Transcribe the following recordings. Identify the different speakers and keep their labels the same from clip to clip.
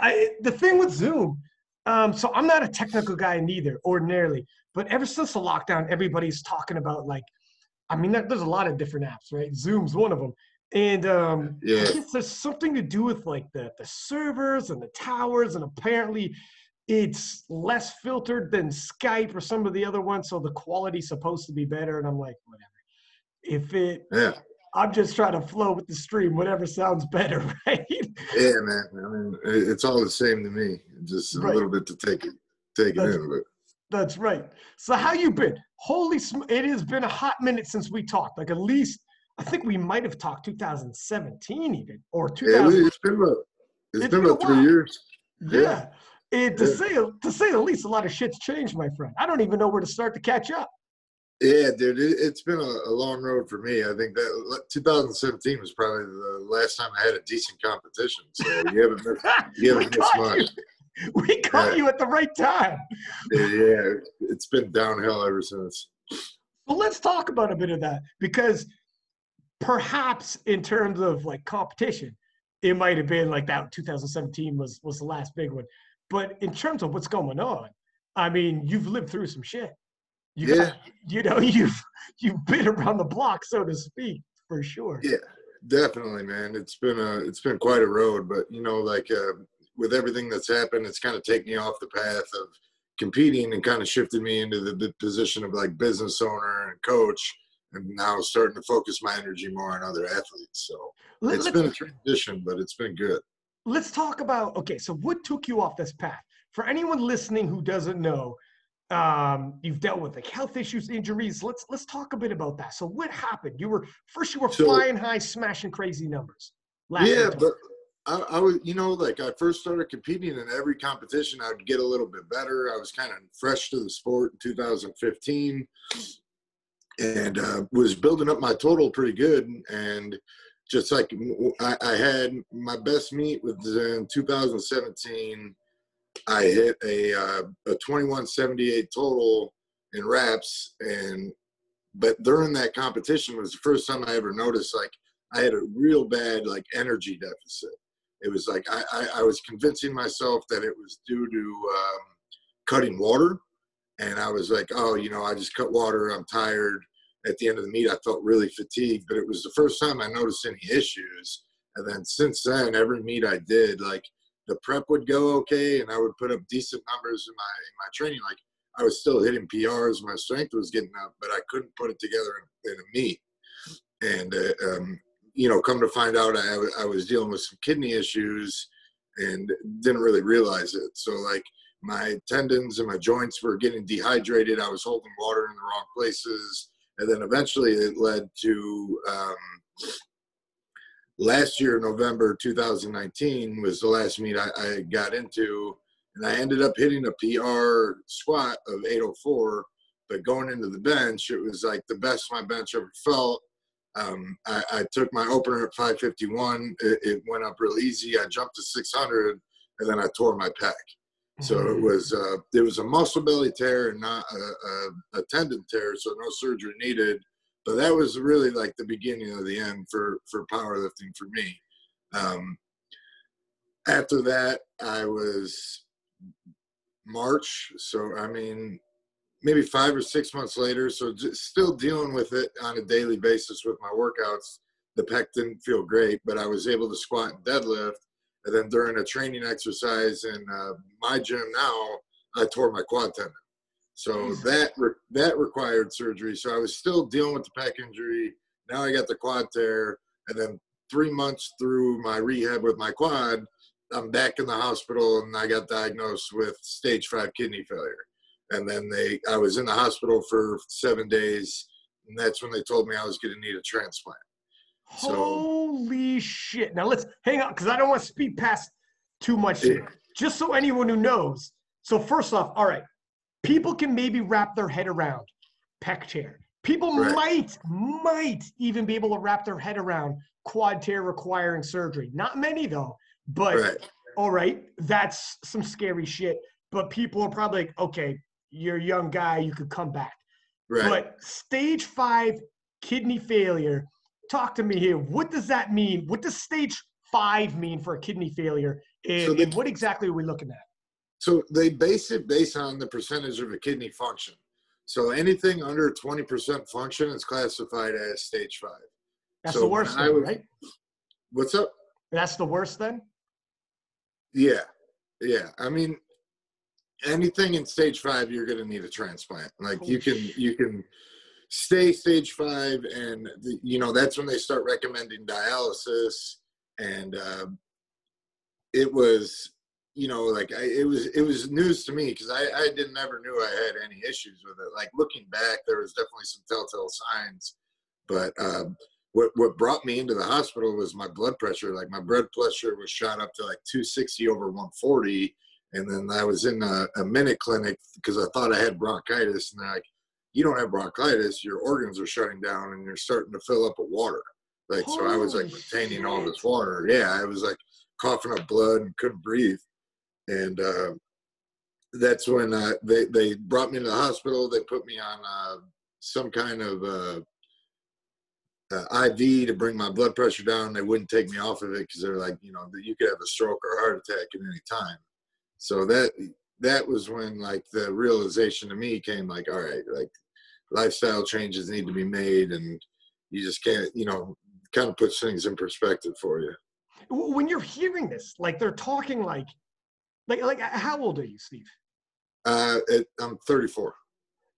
Speaker 1: I, the thing with Zoom, um, so I'm not a technical guy neither, ordinarily. But ever since the lockdown, everybody's talking about like, I mean, there's a lot of different apps, right? Zoom's one of them, and um,
Speaker 2: Yeah.
Speaker 1: I guess there's something to do with like the the servers and the towers, and apparently it's less filtered than Skype or some of the other ones, so the quality's supposed to be better. And I'm like, whatever. If it,
Speaker 2: Yeah.
Speaker 1: I'm just trying to flow with the stream, whatever sounds better, right?
Speaker 2: Yeah, man. I mean, it's all the same to me. Just a
Speaker 1: Right.
Speaker 2: little bit to take it, take it
Speaker 1: That's-
Speaker 2: in. But
Speaker 1: That's right. So how you been? Holy, sm- it has been a hot minute since we talked. Like at least I think we might have talked 2017 even or
Speaker 2: yeah, it's been about it's
Speaker 1: It's
Speaker 2: been
Speaker 1: been
Speaker 2: about three years.
Speaker 1: yeah. And to
Speaker 2: Yeah.
Speaker 1: say to say the least, a lot of shit's changed, my friend. I don't even know where to start to catch up.
Speaker 2: Yeah, dude, it, it's been a, a long road for me. I think that 2017 was probably the last time I had a decent competition. So you haven't missed, you haven't missed much.
Speaker 1: you. We caught
Speaker 2: Yeah.
Speaker 1: you at the right time.
Speaker 2: Yeah, yeah, it's been downhill ever since.
Speaker 1: Well, let's talk about a bit of that because perhaps in terms of like competition, it might have been like that 2017 was was the last big one. But in terms of what's going on, I mean, you've lived through some shit. You got, you know, you've you've been around the block, so to speak, for sure.
Speaker 2: Yeah, definitely, man. It's been a it's been quite a road, but you know, like uh, with everything that's happened, it's kind of taken me off the path of competing and kind of shifted me into the, the position of like business owner and coach, and now starting to focus my energy more on other athletes. So
Speaker 1: Let,
Speaker 2: it's been a transition, but it's been good.
Speaker 1: let's talk about okay. So what took you off this path? For anyone listening who doesn't know, um, you've dealt with like health issues, injuries. Let's let's talk a bit about that. So what happened? You were first you were
Speaker 2: So-
Speaker 1: flying high, smashing crazy numbers. Last
Speaker 2: yeah, but I, I was, you know, like I first started competing in every competition, I'd get a little bit better. I was kind of fresh to the sport in 2015 and uh, was building up my total pretty good. And just like I, I had my best meet was in 2017. I hit a uh, a 2178 total in reps, and but during that competition was the first time I ever noticed like I had a real bad like energy deficit. It was like I, I, I was convincing myself that it was due to um, cutting water, and I was like, oh, you know, I just cut water. I'm tired. At the end of the meet, I felt really fatigued, but it was the first time I noticed any issues. And then since then, every meet I did, like the prep would go okay, and I would put up decent numbers in my in my training. Like I was still hitting PRs, my strength was getting up, but I couldn't put it together in, in a meet. And uh, um, you know, come to find out, I, I was dealing with some kidney issues and didn't really realize it. So like my tendons and my joints were getting dehydrated. I was holding water in the wrong places, and then eventually it led to um, last year, November 2019 was the last meet I, I got into, and I ended up hitting a PR squat of 804. But going into the bench, it was like the best my bench ever felt. Um, I, I took my opener at 551. It, it went up real easy. I jumped to 600, and then I tore my pec. So
Speaker 1: Mm-hmm.
Speaker 2: it was uh, it was a muscle belly tear and not a, a, a tendon tear, so no surgery needed. But that was really like the beginning of the end for for powerlifting for me. Um, after that, I was March. So I mean, maybe five or six months later. So just still dealing with it on a daily basis with my workouts. The pec didn't feel great, but I was able to squat and deadlift. And then during a training exercise in uh, my gym now, I tore my quad tendon. So that re- that required surgery. So I was still dealing with the pec injury. Now I got the quad tear, and then three months through my rehab with my quad, I'm back in the hospital, and I got diagnosed with stage five kidney failure. And then they, I was in the hospital for seven days, and that's when they told me I was going to need a transplant. So-
Speaker 1: Holy shit. Now let's hang on because I don't want to speed past too much here. Just so anyone who knows. So, first off, all right, people can maybe wrap their head around pec tear. People
Speaker 2: Right.
Speaker 1: might, might even be able to wrap their head around quad tear requiring surgery. Not many though, but
Speaker 2: Right.
Speaker 1: all right, that's some scary shit. But people are probably like, okay, you're a young guy, you could come back.
Speaker 2: Right.
Speaker 1: But stage five kidney failure, talk to me here. What does that mean? What does stage five mean for a kidney failure? And,
Speaker 2: So they-
Speaker 1: and what exactly are we looking at?
Speaker 2: So they base it based on the percentage of a kidney function. So anything under 20% function is classified as stage five.
Speaker 1: That's
Speaker 2: So
Speaker 1: the worst, then,
Speaker 2: was-
Speaker 1: right?
Speaker 2: What's up?
Speaker 1: That's the worst then.
Speaker 2: Yeah. Yeah. I mean, anything in stage five, you're going to need a transplant. Like you can, you can stay stage five and the, you know, that's when they start recommending dialysis. And, uh, it was, you know, like I, it was, it was news to me because I, I didn't ever knew I had any issues with it. Like looking back, there was definitely some telltale signs, but, um, what, what brought me into the hospital was my blood pressure. Like my blood pressure was shot up to like 260 over 140. And then I was in a, a minute clinic because I thought I had bronchitis. And they're like, you don't have bronchitis. Your organs are shutting down and you're starting to fill up with water. Like, so I was like
Speaker 1: Holy
Speaker 2: retaining all this water. Yeah. I was like coughing up blood and couldn't breathe. And, uh, that's when uh, they, they brought me to the hospital. They put me on uh, some kind of uh, uh, IV to bring my blood pressure down. They wouldn't take me off of it because they're like, you know, you could have a stroke or a heart attack at any time. So that that was when like the realization to me came like, all right, like lifestyle changes need to be made, and you just can't, you know, kind of puts things in perspective for you.
Speaker 1: When you're hearing this, like they're talking like, like, like, uh, how old are you, Steve?
Speaker 2: Uh, it, I'm 34.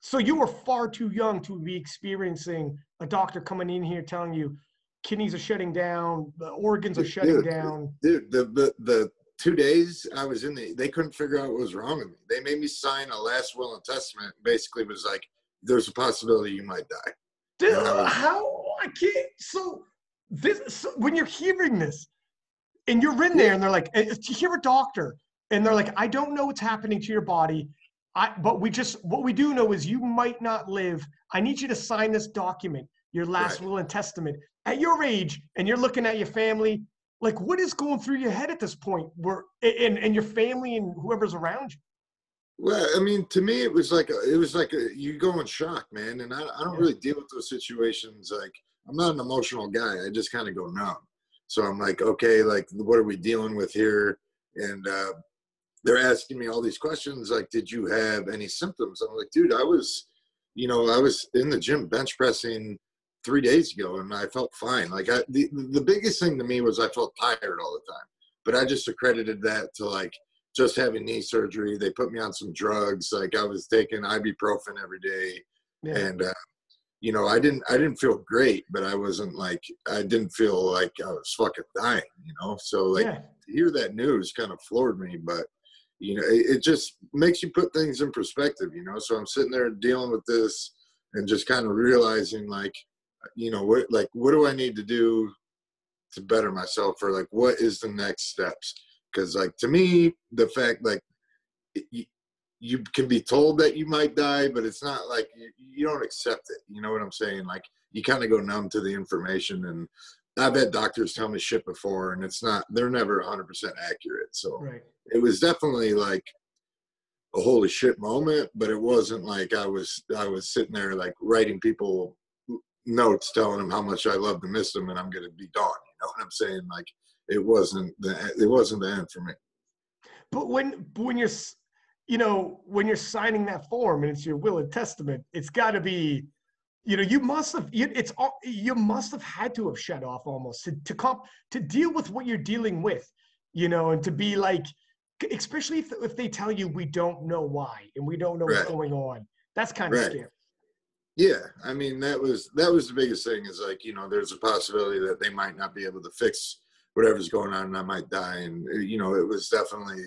Speaker 1: So you were far too young to be experiencing a doctor coming in here telling you kidneys are shutting down, the organs are shutting
Speaker 2: Dude,
Speaker 1: down.
Speaker 2: Dude, the, the the two days I was in the, they couldn't figure out what was wrong with me. They made me sign a last will and testament. Basically, was like, there's a possibility you might die.
Speaker 1: Dude,
Speaker 2: Yeah.
Speaker 1: how I can't. So this, so when you're hearing this, and you're in there, and they're like, and to hear a doctor, and they're like, I don't know what's happening to your body. I, but we just what we do know is you might not live. I need you to sign this document, your last
Speaker 2: Right.
Speaker 1: will and testament, at your age, and you're looking at your family. Like, what is going through your head at this point? Where and and your family and whoever's around you.
Speaker 2: Well, I mean, to me, it was like a, it was like a, you go in shock, man. And I, I don't
Speaker 1: Yeah.
Speaker 2: really deal with those situations. Like, I'm not an emotional guy. I just kind of go numb. So I'm like, okay, like, what are we dealing with here? And uh, they're asking me all these questions. Like, did you have any symptoms? I'm like, dude, I was, you know, I was in the gym bench pressing three days ago, and I felt fine. Like, I the the biggest thing to me was I felt tired all the time. But I just accredited that to like just having knee surgery. They put me on some drugs. Like I was taking ibuprofen every day,
Speaker 1: Yeah.
Speaker 2: and uh, you know, I didn't I didn't feel great, but I wasn't like I didn't feel like I was fucking dying. You know, so like
Speaker 1: yeah.
Speaker 2: to hear that news kind of floored me, but you know, it, it just makes you put things in perspective. You know, so I'm sitting there dealing with this and just kind of realizing like, you know, what like what do I need to do to better myself or like what is the next steps? Because like to me the fact like you, you can be told that you might die but it's not like you, you don't accept it. You know what i'm saying? Like you kind of go numb to the information and i've had doctors tell me shit before and it's not they're never 100% accurate. So
Speaker 1: Right.
Speaker 2: it was definitely like a holy shit moment but it wasn't like i was i was sitting there like writing people notes telling them how much i love to miss them and i'm going to be gone you know what i'm saying? Like it wasn't the it wasn't the end for me.
Speaker 1: But when when you're you know when you're signing that form and it's your will and testament, it's got to be you know you must have you, it's all you must have had to have shut off almost to to comp to deal with what you're dealing with, you know, and to be like especially if, if they tell you we don't know why and we don't know what's going on. That's kind of scary.
Speaker 2: yeah i mean that was that was the biggest thing is like you know there's a possibility that they might not be able to fix whatever's going on and i might die and uh, you know it was definitely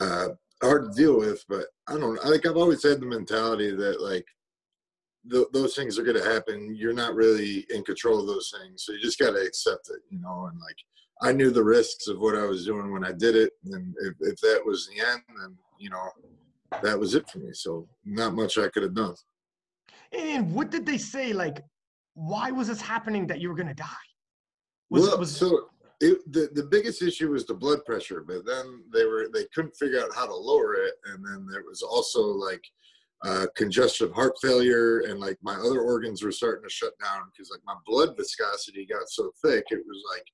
Speaker 2: uh hard to deal with but i don't know like i've always had the mentality that like th- those things are going to happen you're not really in control of those things so you just got to accept it you know and like i knew the risks of what i was doing when i did it and if, if that was the end then you know that was it for me so not much i could have done
Speaker 1: And what did they say? Like, why was this happening that you were gonna die? Was
Speaker 2: well,
Speaker 1: was
Speaker 2: so it, the the biggest issue was the blood pressure, but then they were they couldn't figure out how to lower it, and then there was also like uh, congestive heart failure, and like my other organs were starting to shut down because like my blood viscosity got so thick, it was like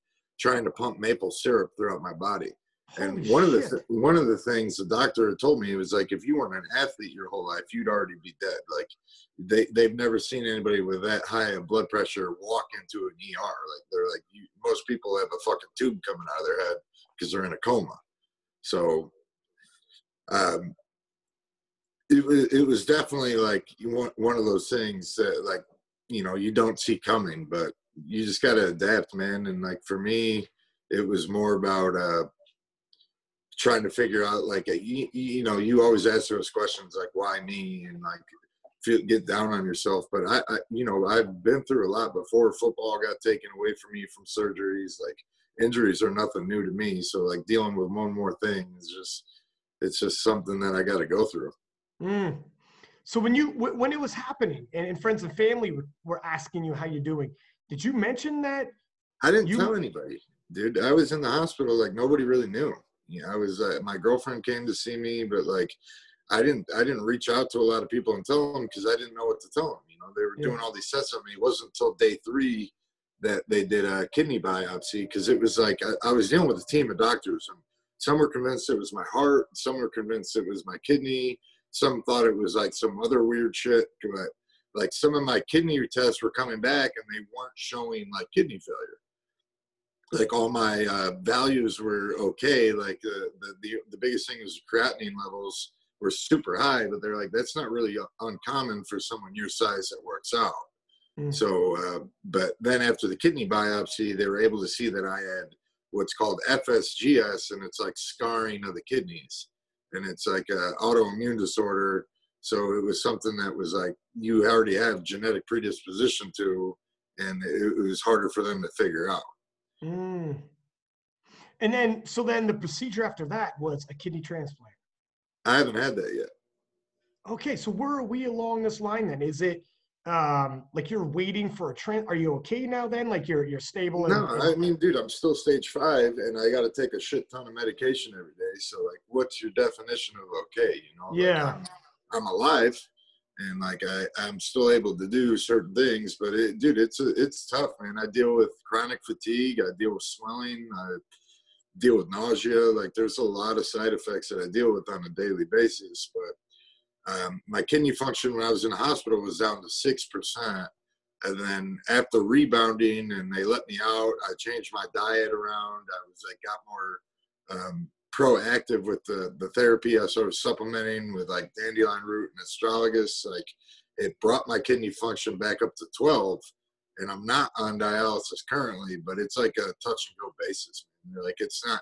Speaker 2: trying to pump maple syrup throughout my body. And
Speaker 1: Holy
Speaker 2: one of the th- one of the things the doctor had told me was like, if you weren't an athlete your whole life, you'd already be dead. Like they they've never seen anybody with that high of blood pressure walk into an ER. Like they're like you, most people have a fucking tube coming out of their head because they're in a coma. So, um, it was it was definitely like you want one of those things that like you know you don't see coming, but you just got to adapt, man. And like for me, it was more about uh trying to figure out like a, you, you know you always ask those questions like why me? and like feel get down on yourself. But I, I you know i've been through a lot before football got taken away from me from surgeries. Like injuries are nothing new to me. So like dealing with one more thing is just it's just something that i got to go through
Speaker 1: Mm. So when you when it was happening and, and friends and family were, were asking you how you're doing, did you mention that?
Speaker 2: I didn't
Speaker 1: You-
Speaker 2: tell anybody, dude. I was in the hospital, like nobody really knew. You know, I was. Uh, my girlfriend came to see me, but like, I didn't. I didn't reach out to a lot of people and tell them because I didn't know what to tell them. You know, they were
Speaker 1: Yeah.
Speaker 2: doing all these tests on me. It wasn't until day three that they did a kidney biopsy because it was like I, I was dealing with a team of doctors, and some were convinced it was my heart, some were convinced it was my kidney, some thought it was like some other weird shit. But like some of my kidney tests were coming back and they weren't showing like kidney failure like all my uh, values were okay. Like the, the the the biggest thing was creatinine levels were super high, but they're like that's not really uncommon for someone your size that works out.
Speaker 1: Mm.
Speaker 2: So, uh, but then after the kidney biopsy, they were able to see that I had what's called FSGS, and it's like scarring of the kidneys, and it's like a autoimmune disorder. So it was something that was like you already have genetic predisposition to, and it, it was harder for them to figure out.
Speaker 1: Mm. And then so then the procedure after that was a kidney transplant.
Speaker 2: I haven't had that yet.
Speaker 1: Okay, so where are we along this line then? Is it um like you're waiting for a trans are you okay now then? Like you're you're stable and,
Speaker 2: No,
Speaker 1: and-
Speaker 2: I mean, dude, I'm still stage five, and I got to take a shit ton of medication every day. So, like, what's your definition of okay? You know? Like,
Speaker 1: Yeah.
Speaker 2: I'm, I'm alive, and like I, I'm still able to do certain things. But it, dude, it's a, it's tough, man. I deal with chronic fatigue. I deal with swelling. I deal with nausea. Like, there's a lot of side effects that I deal with on a daily basis. But um, my kidney function when I was in the hospital was down to six percent. And then after rebounding and they let me out i changed my diet around. I was like got more um, proactive with the the therapy i started supplementing with like dandelion root and astragalus. Like it brought my kidney function back up to 12 and i'm not on dialysis currently but it's like a touch and go basis like it's not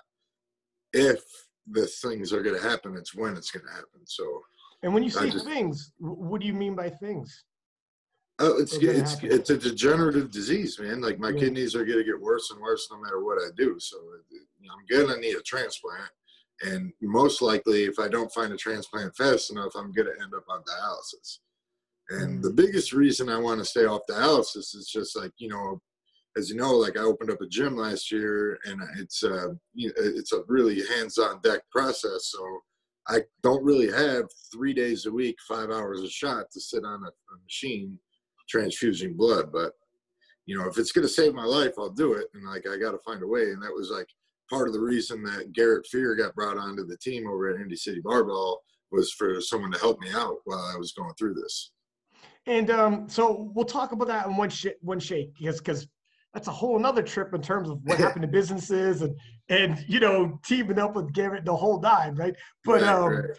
Speaker 2: if the things are going to happen it's when it's going to happen. So
Speaker 1: and when you say
Speaker 2: just-
Speaker 1: things, what do you mean by things?
Speaker 2: Oh, it's it's
Speaker 1: happen.
Speaker 2: it's a degenerative disease, man. Like my
Speaker 1: Yeah.
Speaker 2: kidneys are gonna get worse and worse no matter what I do. So I'm gonna need a transplant, and most likely, if I don't find a transplant fast enough, I'm gonna end up on dialysis. And
Speaker 1: Mm.
Speaker 2: the biggest reason I want to stay off dialysis is just like you know, as you know, like I opened up a gym last year, and it's uh, you know, it's a really hands-on deck process. So I don't really have three days a week, five hours a shot to sit on a, a machine transfusing blood. But you know, if it's gonna save my life, I'll do it. And like I got to find a way. And that was like part of the reason that Garrett Fear got brought onto the team over at Indy City Barbell was for someone to help me out while I was going through this.
Speaker 1: And um, so we'll talk about that in one sh- one shake because because that's a whole another trip in terms of what happened to businesses and and you know teaming up with Garrett the whole nine, right? But
Speaker 2: Right,
Speaker 1: um,
Speaker 2: right.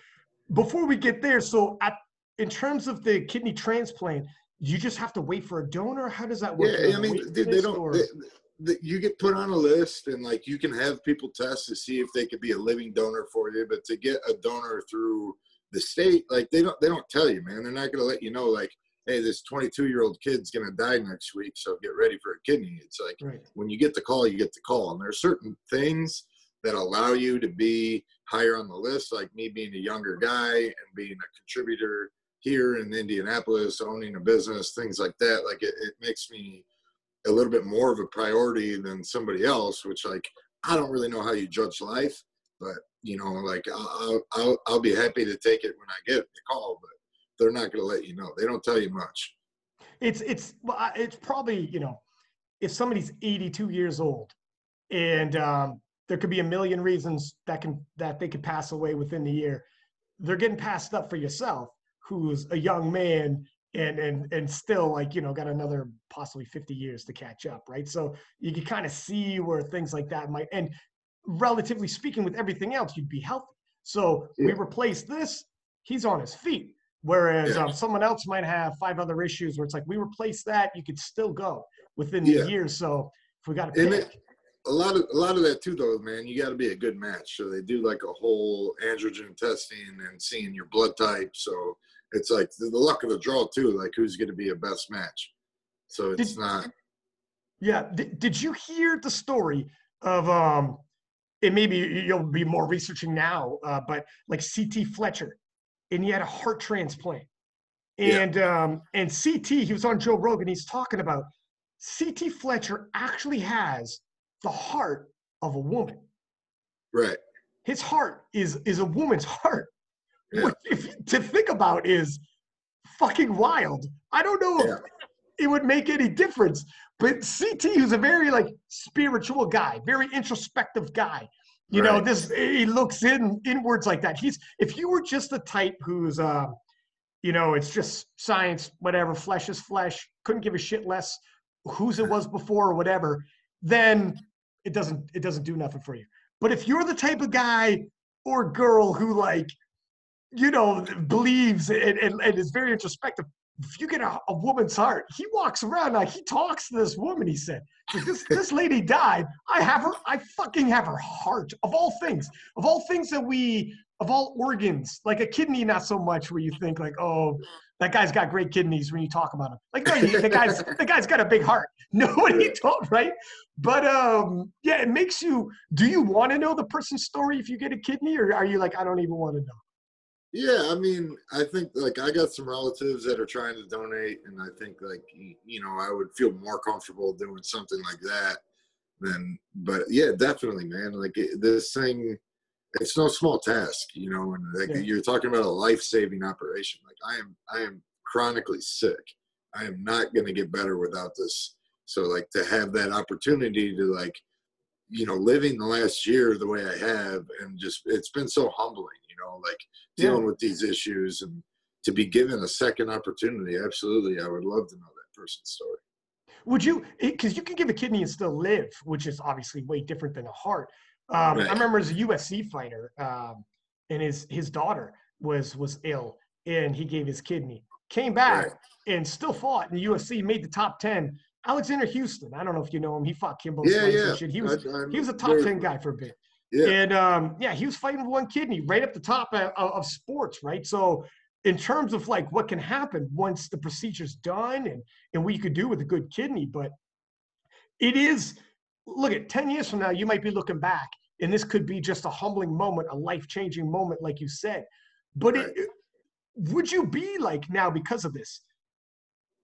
Speaker 1: before we get there, so at in terms of the kidney transplant, you just have to wait for a donor. How does that work?
Speaker 2: Yeah, I mean, dude, they don't. They, they, you get put on a list, and like you can have people test to see if they could be a living donor for you. But to get a donor through the state, like they don't, they don't tell you, man. They're not going to let you know, like, hey, this 22 year old kid's going to die next week, so get ready for a kidney. It's like
Speaker 1: right.
Speaker 2: when you get the call, you get the call, and there are certain things that allow you to be higher on the list, like me being a younger guy and being a contributor here in Indianapolis, owning a business, things like that. Like it, it makes me a little bit more of a priority than somebody else, which like I don't really know how you judge life, but you know, like I'll I'll, I'll be happy to take it when I get the call, but they're not going to let you know. They don't tell you much.
Speaker 1: It's it's well, it's probably you know, if somebody's 82 years old and um, there could be a million reasons that can that they could pass away within the year. They're getting passed up for yourself, who's a young man and and and still like you know got another possibly 50 years to catch up right so you can kind of see where things like that might and relatively speaking with everything else you'd be healthy so yeah. we replace this he's on his feet whereas yeah. um, someone else might have five other issues where it's like we replace that you could still go within the yeah. year. So if we got to pick.
Speaker 2: a lot of a lot of that too though man you got to be a good match. So they do like a whole antigen testing and seeing your blood type. So it's like the, the luck of the draw too like who's going to be a best match. So it's did, not
Speaker 1: yeah did, did you hear the story of um and maybe you'll be more researching now uh, but like ct fletcher and he had a heart transplant and yeah. um and ct he was on joe rogan he's talking about ct fletcher actually has the heart of a woman.
Speaker 2: Right.
Speaker 1: His heart is is a woman's heart. Yeah. Which, if to think about is fucking wild. I don't know yeah. if it would make any difference. But CT, who's a very like spiritual guy, very introspective guy. You right. know, this he looks in inwards like that. He's if you were just the type who's uh, you know, it's just science, whatever, flesh is flesh, couldn't give a shit less whose it was before or whatever, then it doesn't it doesn't do nothing for you. But if you're the type of guy or girl who like, you know, believes and, and, and is very introspective, if you get a, a, woman's heart, he walks around like he talks to this woman. He said, "This this lady died. I have her. I fucking have her heart. Of all things, of all things that we, of all organs, like a kidney, not so much. Where you think like, oh, that guy's got great kidneys when you talk about him. Like, no, the guy's the guy's got a big heart. Nobody told, right? But um, yeah, it makes you. Do you want to know the person's story if you get a kidney, or are you like, I don't even want to know?
Speaker 2: Yeah, I mean, I think like I got some relatives that are trying to donate, and I think like you know I would feel more comfortable doing something like that than. But yeah, definitely, man. Like this thing, it's no small task, you know. And like yeah. you're talking about a life saving operation. Like I am, I am chronically sick. I am not going to get better without this. So like to have that opportunity to like, you know, living the last year the way I have, and just it's been so humbling you know, like dealing yeah. with these issues and to be given a second opportunity. Absolutely. I would love to know that person's story.
Speaker 1: Would you, because you can give a kidney and still live, which is obviously way different than a heart. Um, right. I remember as a UFC fighter, um, and his his daughter was was ill, and he gave his kidney, came back, right. and still fought in the UFC, made the top ten. Alexander Houston, I don't know if you know him. He fought Kimbo
Speaker 2: yeah, yeah.
Speaker 1: He was I, he was a top ten guy for a bit. Yeah. And um, yeah, he was fighting with one kidney right up the top of, of, sports, right? So in terms of like what can happen once the procedure's done and and what you could do with a good kidney, but it is look at 10 years from now, you might be looking back and this could be just a humbling moment, a life-changing moment, like you said. But right. it, would you be like now because of this?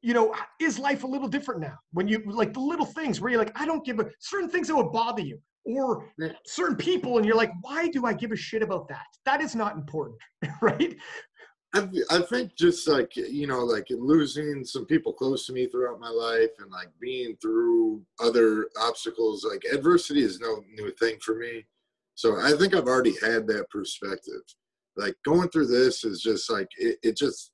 Speaker 1: You know, is life a little different now? When you like the little things where you're like, I don't give a certain things that would bother you or certain people and you're like why do i give a shit about that? That is not important right?
Speaker 2: I, think just like you know like losing some people close to me throughout my life and like being through other obstacles like adversity is no new thing for me. So i think i've already had that perspective. Like going through this is just like it, it just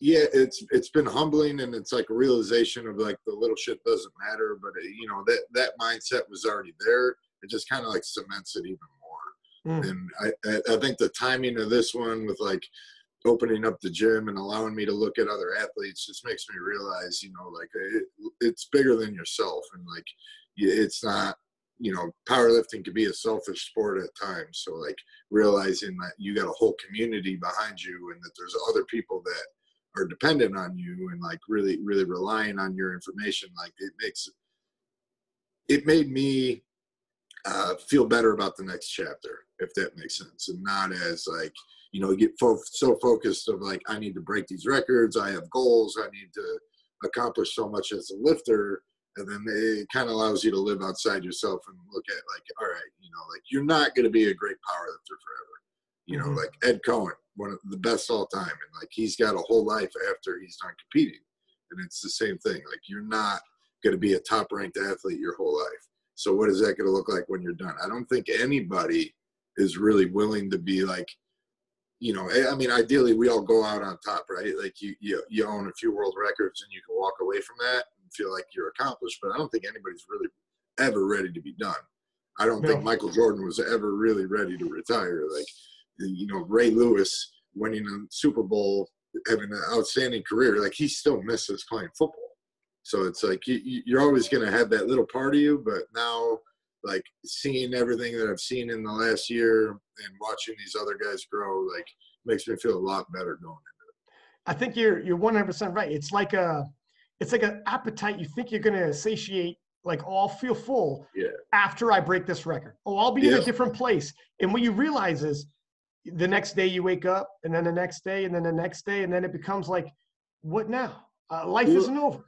Speaker 2: yeah, it's it's been humbling and it's like a realization of like the little shit doesn't matter. But uh, you know that that mindset was already there. It just kind of like cements it even more. Mm. And I I think the timing of this one with like opening up the gym and allowing me to look at other athletes just makes me realize you know like it, it's bigger than yourself and like it's not you know powerlifting can be a selfish sport at times so like realizing that you got a whole community behind you and that there's other people that are dependent on you and like really really relying on your information like it makes it made me uh, feel better about the next chapter if that makes sense and not as like you know you get fo- so focused of like i need to break these records i have goals i need to accomplish so much as a lifter and then it kind of allows you to live outside yourself and look at like all right you know like you're not going to be a great power lifter forever you know mm-hmm. like ed coan one of the best all time. And like he's got a whole life after he's done competing. And it's the same thing. Like you're not going to be a top ranked athlete your whole life. So what is that going to look like when you're done? I don't think anybody is really willing to be like, you know, eh, I mean, ideally we all go out on top, right? Like you, you, you own a few world records and you can walk away from that and feel like you're accomplished. But I don't think anybody's really ever ready to be done. I don't no. think Michael Jordan was ever really ready to retire. Like, you know, Ray Lewis winning a Super Bowl, having an outstanding career, like he still misses playing football. So it's like you, you're always going to have that little part of you, but now, like seeing everything that I've seen in the last year and watching these other guys grow, like makes me feel a lot better going into it.
Speaker 1: I think you're you're 100% right. It's like a it's like an appetite. You think you're going to satiate like oh, I'll feel full
Speaker 2: yeah.
Speaker 1: after I break this record. Oh, I'll be yeah. in a different place. And what you realize is the next day you wake up and then the next day and then the next day and then it becomes like, what now? Uh, life well, isn't over.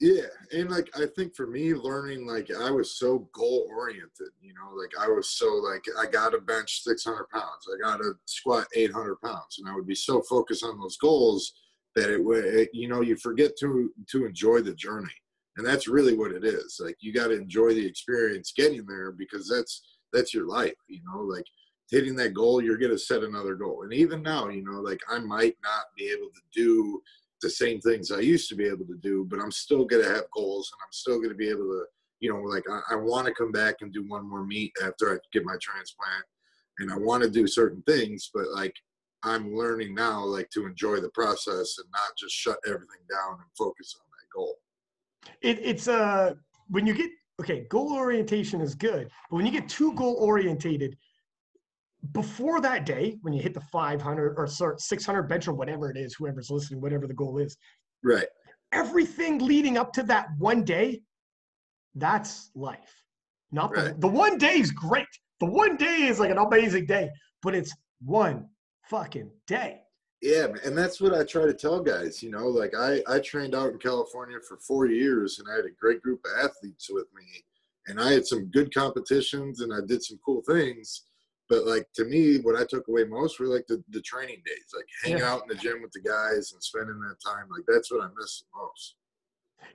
Speaker 2: Yeah. And like, I think for me learning, like I was so goal oriented, you know, like I was so like, I got to bench 600 pounds. I got to squat 800 pounds. And I would be so focused on those goals that it would, you know, you forget to, to enjoy the journey and that's really what it is like you got to enjoy the experience getting there because that's that's your life you know like hitting that goal you're going to set another goal. And even now you know like i might not be able to do the same things i used to be able to do but i'm still going to have goals and i'm still going to be able to you know like i, I want to come back and do one more meet after i get my transplant. And i want to do certain things but like i'm learning now like to enjoy the process and not just shut everything down and focus on that goal.
Speaker 1: It, it's uh when you get okay, goal orientation is good, but when you get too goal orientated, before that day, when you hit the 500 or sorry, 600 bench or whatever it is, whoever's listening, whatever the goal is,
Speaker 2: right?
Speaker 1: Everything leading up to that one day, that's life. Not right. the, the one day is great. The one day is like an amazing day, but it's one fucking day
Speaker 2: yeah and that's what i try to tell guys you know like i i trained out in california for four years and i had a great group of athletes with me and i had some good competitions and i did some cool things but like to me what i took away most were like the, the training days like hanging yeah. out in the gym with the guys and spending that time like that's what i miss the most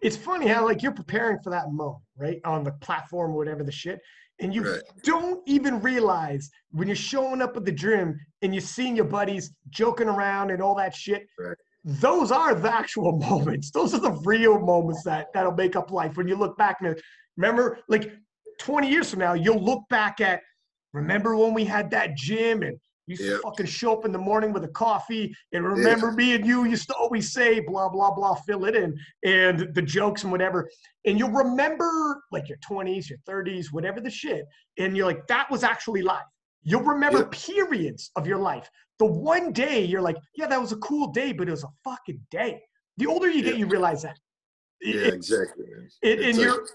Speaker 1: it's funny how like you're preparing for that moment right on the platform whatever the shit and you right. don't even realize when you're showing up at the gym and you're seeing your buddies joking around and all that shit.
Speaker 2: Right.
Speaker 1: Those are the actual moments. Those are the real moments that that'll make up life. When you look back and remember, like 20 years from now, you'll look back at remember when we had that gym and used yep. to fucking show up in the morning with a coffee and remember yeah. me and you used to always say blah blah blah fill it in and the jokes and whatever. And you'll remember like your 20s your 30s whatever the shit and you're like that was actually life. You'll remember yep. periods of your life. The one day you're like yeah that was a cool day but it was a fucking day. The older you get you realize that.
Speaker 2: Yeah it, exactly.
Speaker 1: it, and like, you're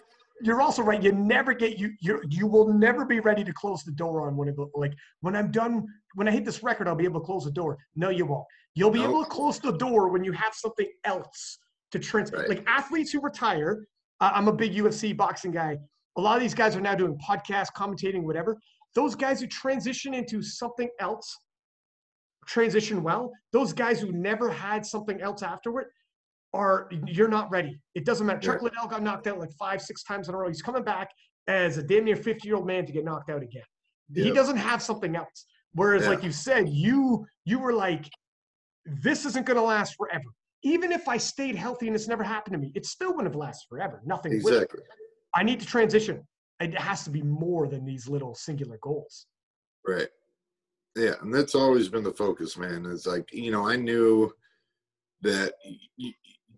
Speaker 1: you're also right. You never get you you you will never be ready to close the door on one of the like when I'm done when I hit this record I'll be able to close the door. No, you won't. You'll be nope. able to close the door when you have something else to transfer. Right. Like athletes who retire. Uh, I'm a big UFC boxing guy. A lot of these guys are now doing podcasts, commentating, whatever. Those guys who transition into something else transition well. Those guys who never had something else afterward, are you're not ready. It doesn't matter. Chuck Liddell got knocked out like five, six times in a row. He's coming back as a damn near 50 year old man to get knocked out again. He doesn't have something else. Whereas, yeah. like you said, you you were like, this isn't going to last forever. Even if I stayed healthy and this never happened to me, it still wouldn't have lasted forever. Nothing.
Speaker 2: Exactly.
Speaker 1: I need to transition. It has to be more than these little singular goals.
Speaker 2: Right. Yeah, and that's always been the focus, man. It's like you know I knew that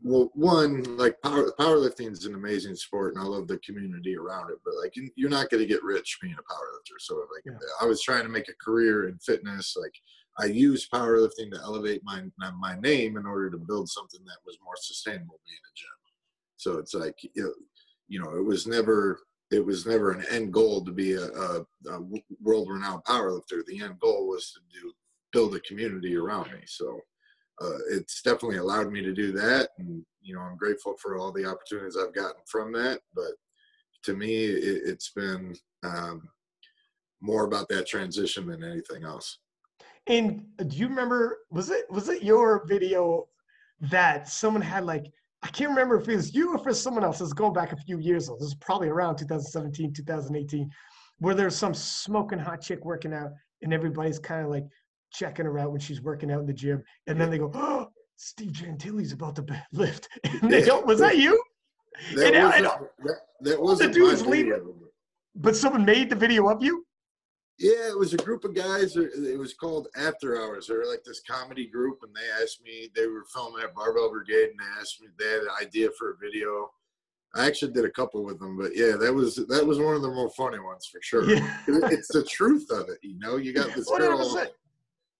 Speaker 2: well, one like power powerlifting is an amazing sport, and I love the community around it. But like, you're not going to get rich being a powerlifter. So like, yeah. I was trying to make a career in fitness. Like, I used powerlifting to elevate my my name in order to build something that was more sustainable being a gym. So it's like you know, you know, it was never it was never an end goal to be a, a, a world renowned powerlifter. The end goal was to do build a community around me. So uh, it's definitely allowed me to do that. And, you know, I'm grateful for all the opportunities I've gotten from that. But to me, it, has been um, more about that transition than anything else.
Speaker 1: And do you remember, was it, was it your video that someone had like I can't remember if it was you or for someone else. Is going back a few years. Though. This is probably around 2017, 2018, where there's some smoking hot chick working out, and everybody's kind of like checking her out when she's working out in the gym, and then they go, "Oh, Steve Gentili's about to lift," and they don't. Was that you?
Speaker 2: That and, wasn't, and, that, that wasn't the dude's leading.
Speaker 1: But someone made the video of you.
Speaker 2: Yeah, it was a group of guys. It was called After Hours. They were like this comedy group, and they asked me. They were filming at Barbell Brigade, and they asked me. They had an idea for a video. I actually did a couple with them, but yeah, that was that was one of the more funny ones for sure. Yeah. it's the truth of it, you know. You got this girl, 100%.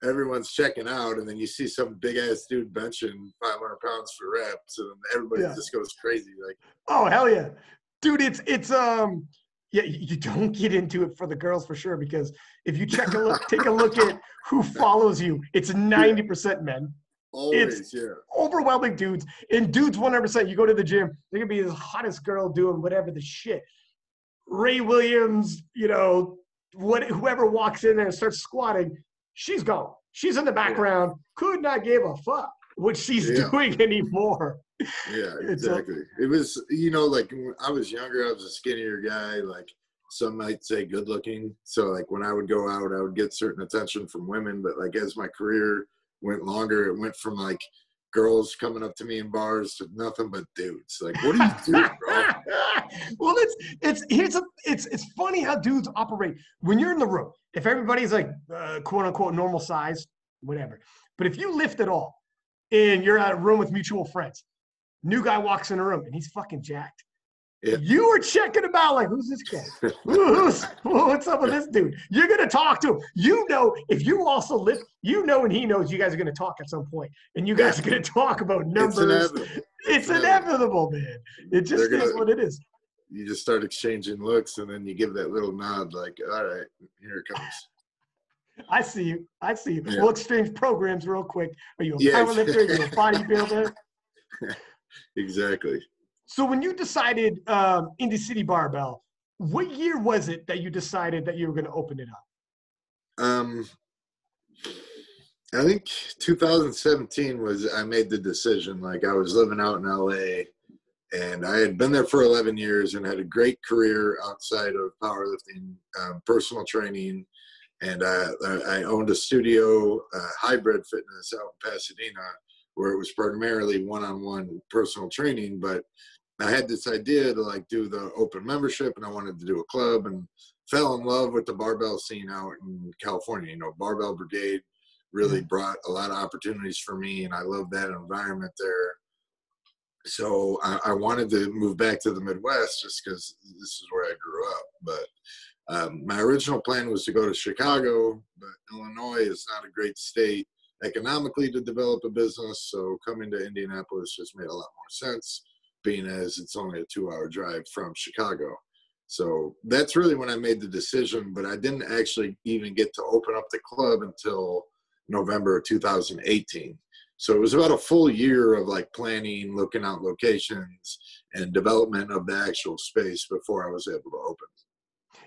Speaker 2: Everyone's checking out, and then you see some big ass dude benching 500 pounds for reps, and everybody yeah. just goes crazy. Like,
Speaker 1: oh hell yeah, dude! It's it's um yeah, you don't get into it for the girls for sure because if you check a look, take a look at who follows you, it's ninety percent men.
Speaker 2: Always,
Speaker 1: it's
Speaker 2: yeah.
Speaker 1: overwhelming dudes. And dudes, one hundred percent. You go to the gym, they're gonna be the hottest girl doing whatever the shit. Ray Williams, you know, what whoever walks in there and starts squatting, she's gone. She's in the background. Could not give a fuck what she's yeah. doing anymore.
Speaker 2: Yeah, exactly. A, it was, you know, like when I was younger, I was a skinnier guy. Like some might say good looking. So like when I would go out, I would get certain attention from women. But like as my career went longer, it went from like girls coming up to me in bars with nothing but dudes. Like, what are you doing, bro?
Speaker 1: well, it's it's here's a it's it's funny how dudes operate when you're in the room. If everybody's like uh, quote unquote normal size, whatever. But if you lift at all, and you're at a room with mutual friends, New guy walks in the room and he's fucking jacked. Yeah. You were checking him out like, who's this guy? who's, what's up with this dude? You're gonna talk to him. You know, if you also live, you know, and he knows you guys are gonna talk at some point, and you guys are gonna talk about numbers. It's inevitable, it's inevitable man. It just gonna, is what it is.
Speaker 2: You just start exchanging looks, and then you give that little nod, like, "All right, here it comes."
Speaker 1: I see you. I see you. Yeah. We'll exchange programs real quick. Are you a yes. powerlifter? Are you a bodybuilder?
Speaker 2: exactly.
Speaker 1: So when you decided um, Indy City Barbell, what year was it that you decided that you were going to open it up?
Speaker 2: Um, I think 2017 was I made the decision. Like I was living out in LA, and I had been there for 11 years and had a great career outside of powerlifting, um, personal training, and uh, I owned a studio, uh, hybrid fitness out in Pasadena where it was primarily one-on-one personal training but i had this idea to like do the open membership and i wanted to do a club and fell in love with the barbell scene out in california. You know barbell brigade really brought a lot of opportunities for me and i love that environment there. So I, I, wanted to move back to the midwest just because this is where i grew up but um, my original plan was to go to chicago but illinois is not a great state economically to develop a business. So coming to Indianapolis just made a lot more sense, being as it's only a two hour drive from Chicago. So that's really when I made the decision, but I didn't actually even get to open up the club until November 2018. So it was about a full year of like planning, looking out locations, and development of the actual space before I was able to open.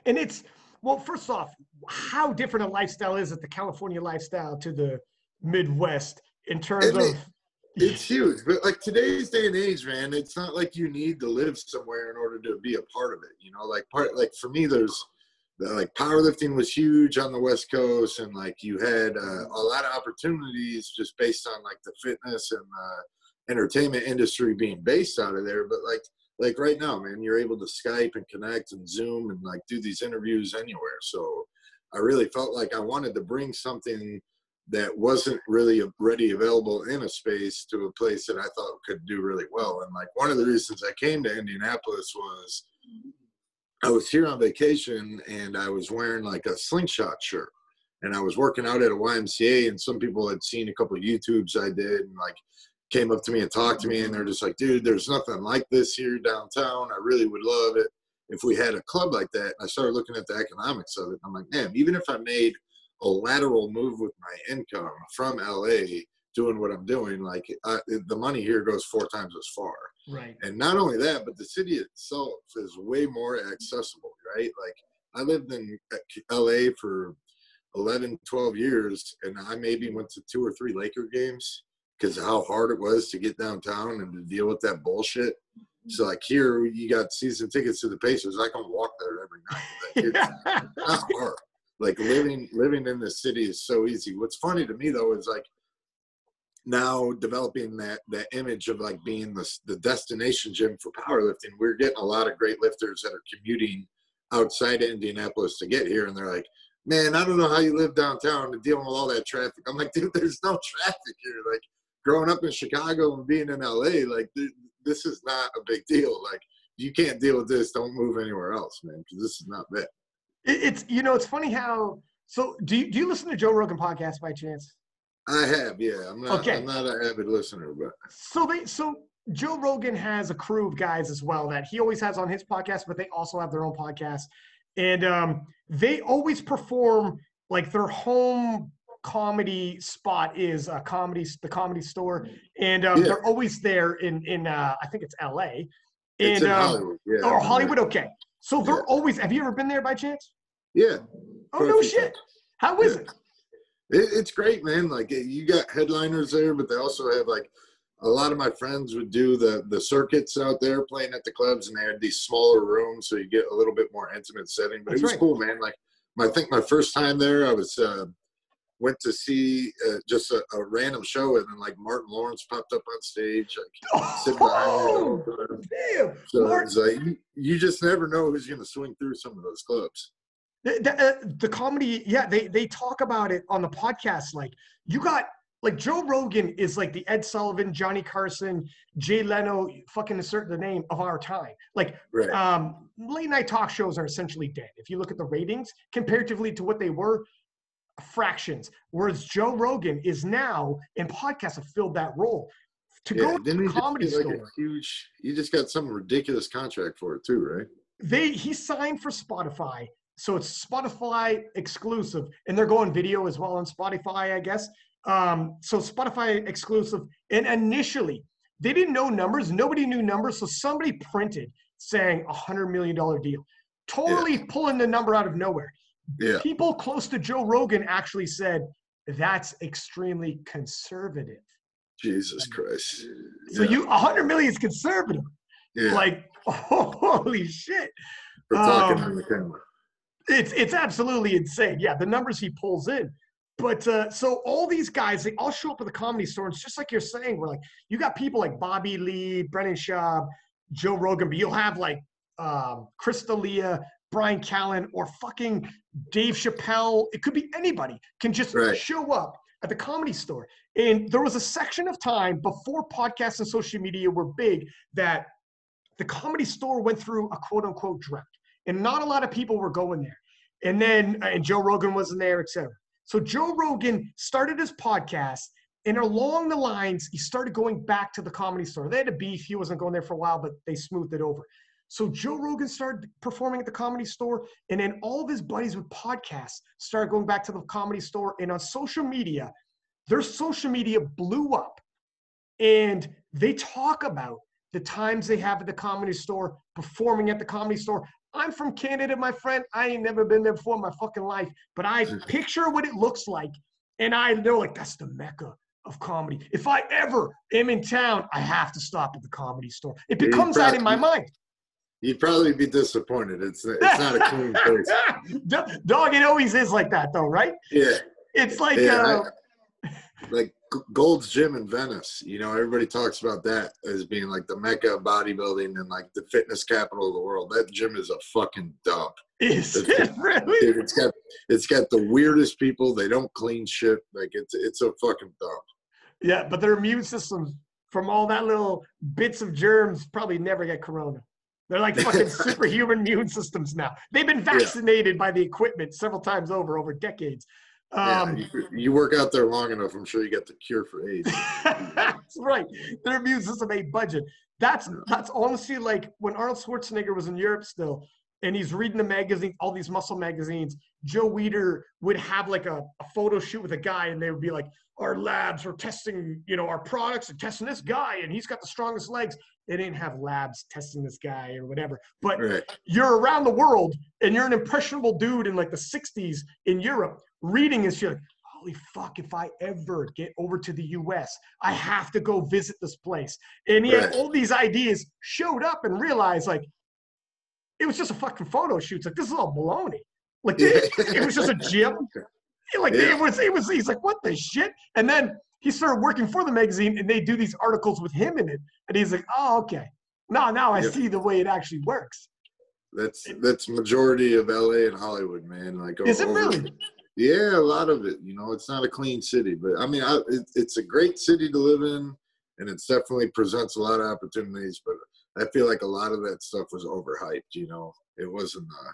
Speaker 1: And it's well, first off, how different a lifestyle is it the California lifestyle to the Midwest in terms of.
Speaker 2: It's huge, but like today's day and age, man, it's not like you need to live somewhere in order to be a part of it. You know, like part like for me, there's like powerlifting was huge on the West Coast, and like you had uh, a lot of opportunities just based on like the fitness and entertainment industry being based out of there. But like like right now, man, you're able to Skype and connect and Zoom and like do these interviews anywhere. So I really felt like I wanted to bring something that wasn't really ready available in a space to a place that I thought could do really well. And like one of the reasons I came to Indianapolis was I was here on vacation and I was wearing like a slingshot shirt. And I was working out at a YMCA and some people had seen a couple of YouTubes I did and like came up to me and talked to me and they're just like, dude, there's nothing like this here downtown. I really would love it if we had a club like that. And I started looking at the economics of it. I'm like, man, even if I made – a lateral move with my income from LA doing what I'm doing, like uh, I, the money here goes four times as far.
Speaker 1: Right.
Speaker 2: And not only that, but the city itself is way more accessible, right? Like I lived in uh, LA for 11, 12 years, and I maybe went to two or three Laker games because how hard it was to get downtown and to deal with that bullshit. So like here, you got season tickets to the Pacers. I can walk there every night. Like, it's not hard. Like living living in the city is so easy. What's funny to me though is like now developing that that image of like being the the destination gym for powerlifting. We're getting a lot of great lifters that are commuting outside of Indianapolis to get here, and they're like, "Man, I don't know how you live downtown and dealing with all that traffic." I'm like, "Dude, there's no traffic here." Like growing up in Chicago and being in LA, like this is not a big deal. Like you can't deal with this, don't move anywhere else, man, because this is not bad.
Speaker 1: It's you know, it's funny how. So do you, do you listen to Joe Rogan podcast by chance?
Speaker 2: I have, yeah. I'm not. Okay. I'm not an avid listener, but
Speaker 1: so they so Joe Rogan has a crew of guys as well that he always has on his podcast, but they also have their own podcast, and um, they always perform like their home comedy spot is a comedy the comedy store and um, yeah. they're always there in in uh, i think it's la and
Speaker 2: it's in um, hollywood yeah,
Speaker 1: or hollywood okay so they're yeah. always have you ever been there by chance?
Speaker 2: Yeah.
Speaker 1: Oh no shit. how is it?
Speaker 2: it it's great man. Like you got headliners there but they also have like a lot of my friends would do the the circuits out there playing at the clubs and they had these smaller rooms so you get a little bit more intimate setting but That's it was right. cool man. Like I think my first time there, I was uh, went to see uh, just a, a, random show, and then like Martin Lawrence popped up on stage, like
Speaker 1: oh, Damn,
Speaker 2: so like you, you, just never know who's going to swing through some of those clubs.
Speaker 1: The, the, uh, the, comedy, yeah, they they talk about it on the podcast. Like you got like Joe Rogan is like the Ed Sullivan, Johnny Carson, Jay Leno, fucking assert the name of our time. Like right. um, late night talk shows are essentially dead. If you look at the ratings comparatively to what they were, fractions. Whereas Joe Rogan is now, and podcasts have filled that role. To yeah, go to the comedy like store,
Speaker 2: huge. You just got some ridiculous contract for it too, right?
Speaker 1: They he signed for Spotify, so it's Spotify exclusive, and they're going video as well on Spotify, I guess. Um, so Spotify exclusive, and initially they didn't know numbers. Nobody knew numbers, so somebody printed saying a hundred million dollar deal, totally yeah. pulling the number out of nowhere.
Speaker 2: Yeah.
Speaker 1: People close to Joe Rogan actually said that's extremely conservative.
Speaker 2: Jesus Christ.
Speaker 1: So yeah. you 100 million is conservative. Yeah. Like holy shit.
Speaker 2: We're talking um, on the camera.
Speaker 1: It's it's absolutely insane. Yeah, the numbers he pulls in. But uh, so all these guys, they all show up at the comedy store. And It's just like you're saying, we're like, you got people like Bobby Lee, Brendan Schaub, Joe Rogan, but you'll have like um, Chris D'Elia, Bryan Callen, or fucking Dave Chappelle. It could be anybody can just right. show up at the comedy store. And there was a section of time before podcasts and social media were big that the comedy store went through a quote unquote drought. And not a lot of people were going there. And then, and Joe Rogan wasn't there, etc. So Joe Rogan started his podcast, and along the lines, he started going back to the comedy store. They had a beef. He wasn't going there for a while, but they smoothed it over. So Joe Rogan started performing at the comedy store, and then all of his buddies with podcasts started going back to the comedy store. And on social media, their social media blew up. And they talk about the times they have at the comedy store, performing at the comedy store. I'm from Canada, my friend. I ain't never been there before in my fucking life, but I mm-hmm. picture what it looks like. And I they're like, that's the mecca of comedy. If I ever am in town, I have to stop at the comedy store. It becomes that in my mind.
Speaker 2: You'd probably be disappointed. It's it's not a clean place.
Speaker 1: Dog, it always is like that, though, right?
Speaker 2: Yeah.
Speaker 1: It's like yeah, uh,
Speaker 2: I, like Gold's Gym in Venice. You know, everybody talks about that as being like the mecca of bodybuilding and like the fitness capital of the world. That gym is a fucking dump.
Speaker 1: Is it's, it really?
Speaker 2: Dude, it's got it's got the weirdest people. They don't clean shit. Like it's it's a fucking dump.
Speaker 1: Yeah, but their immune systems from all that little bits of germs probably never get corona. They're like fucking superhuman immune systems now. They've been vaccinated yeah. by the equipment several times over over decades.
Speaker 2: Um, yeah, you, you, work out there long enough, I'm sure you get the cure for AIDS.
Speaker 1: that's right. Their immune system ain't budget. That's that's honestly like when Arnold Schwarzenegger was in Europe still, and he's reading the magazine, all these muscle magazines. Joe Weider would have like a, a photo shoot with a guy, and they would be like, "Our labs are testing, you know, our products and testing this guy, and he's got the strongest legs." they didn't have labs testing this guy or whatever. But right. you're around the world and you're an impressionable dude in like the 60s in Europe reading this, you're like, holy fuck, if I ever get over to the US, I have to go visit this place. And yet
Speaker 2: Right.
Speaker 1: all these ideas showed up and realized like it was just a fucking photo shoot. It's like this is all baloney. Like it, it was just a gym. Like
Speaker 2: Yeah.
Speaker 1: it was, it was. He's like, what the shit? And then he started working for the magazine, and they do these articles with him in it, and he's like, oh, okay. Now, now I see the way it actually works.
Speaker 2: That's that's majority of LA and Hollywood, man. Like
Speaker 1: Is it
Speaker 2: over-
Speaker 1: really?
Speaker 2: Yeah, a lot of it. You know, it's not a clean city, but I mean, I, it, it's a great city to live in, and it definitely presents a lot of opportunities. But I feel like a lot of that stuff was overhyped. You know, it wasn't. Uh,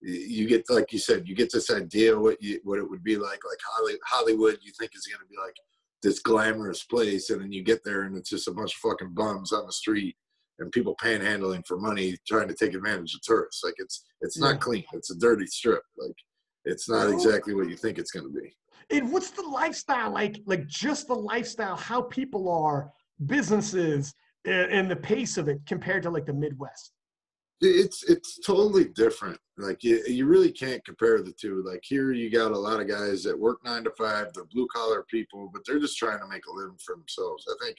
Speaker 2: you get like you said, you get this idea what you what it would be like. Like Holly, Hollywood, you think is going to be like this glamorous place, and then you get there and it's just a bunch of fucking bums on the street and people panhandling for money, trying to take advantage of tourists. Like it's it's
Speaker 1: Yeah.
Speaker 2: not clean. It's a dirty strip. Like it's not exactly what you think it's going to be.
Speaker 1: And what's the lifestyle like? Like just the lifestyle, how people are, businesses, and, and the pace of it compared to like the Midwest.
Speaker 2: It's it's totally different. Like you, you really can't compare the two. Like here, you got a lot of guys that work nine to five. They're blue collar people, but they're just trying to make a living for themselves. I think,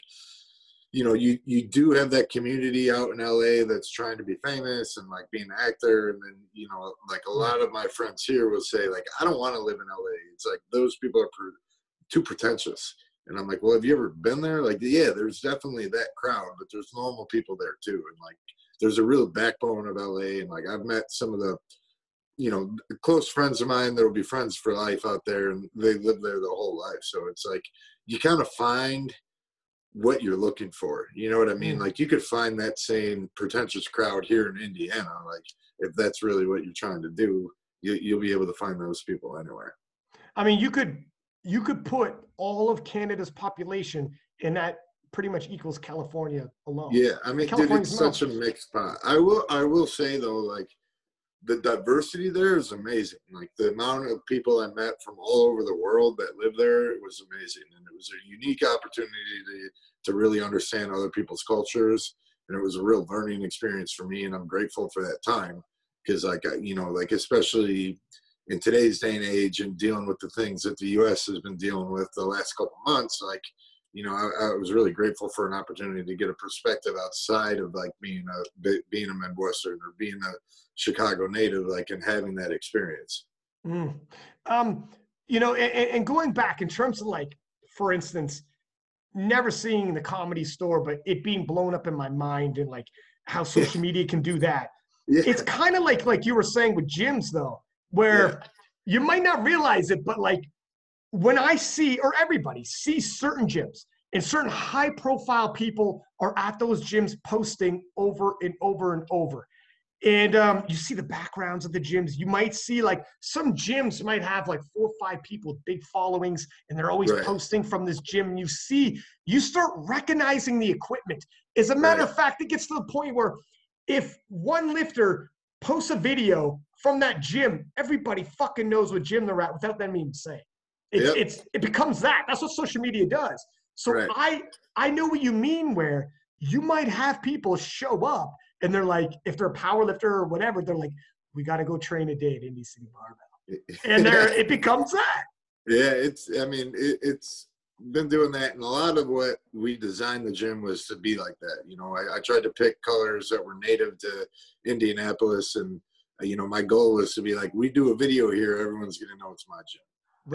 Speaker 2: you know, you you do have that community out in LA that's trying to be famous and like being an actor. And then you know, like a lot of my friends here will say, like, I don't want to live in LA. It's like those people are too pretentious. And I'm like, well, have you ever been there? Like, yeah, there's definitely that crowd, but there's normal people there too. And like, there's a real backbone of LA. And like, I've met some of the, you know, close friends of mine that will be friends for life out there, and they live there their whole life. So it's like you kind of find what you're looking for. You know what I mean?
Speaker 1: Mm.
Speaker 2: Like, you could find that same pretentious crowd here in Indiana. Like, if that's really what you're trying to do, you, you'll be able to find those people anywhere.
Speaker 1: I mean, you could you could put all of Canada's population in that pretty much equals California alone.
Speaker 2: Yeah, I mean, dude, it's such a mixed pot. I will, I will say though, like the diversity there is amazing. Like the amount of people I met from all over the world that live there it was amazing, and it was a unique opportunity to to really understand other people's cultures, and it was a real learning experience for me, and I'm grateful for that time because, like, I- you know, like especially in today's day and age, and dealing with the things that the U.S. has been dealing with the last couple months, like you know, I, I was really grateful for an opportunity to get a perspective outside of like being a being a Midwestern or being a Chicago native, like and having that experience.
Speaker 1: Mm. Um, you know, and, and going back in terms of like, for instance, never seeing the comedy store, but it being blown up in my mind and like how social media can do that.
Speaker 2: Yeah,
Speaker 1: It's kind of like like you were saying with gyms though, where you might not realize it, but like when I see or everybody sees certain gyms and certain high profile people are at those gyms posting over and over and over. And um, you see the backgrounds of the gyms. You might see like some gyms might have like four or five people with big followings, and they're always
Speaker 2: Right.
Speaker 1: posting from this gym. And you see, you start recognizing the equipment. As a matter
Speaker 2: Right.
Speaker 1: of fact, it gets to the point where if one lifter posts a video from that gym, everybody fucking knows what gym they're at without them even saying. It's,
Speaker 2: Yep.
Speaker 1: it's it becomes that. That's what social media does. So
Speaker 2: Right.
Speaker 1: I I know what you mean. Where you might have people show up and they're like, if they're a power lifter or whatever, they're like, we got to go train a day at Indy City Barbell, and there it becomes that.
Speaker 2: yeah, it's. I mean, it, it's been doing that, and a lot of what we designed the gym was to be like that. You know, I, I tried to pick colors that were native to Indianapolis, and you know, my goal was to be like, we do a video here, everyone's gonna know it's my gym.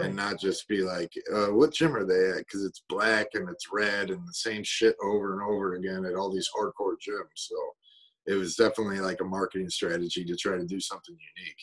Speaker 2: and not just be like, uh, what gym are they at? Because it's black and it's red and the same shit over and over again at all these hardcore gyms. So it was definitely like a marketing strategy to try to do something unique.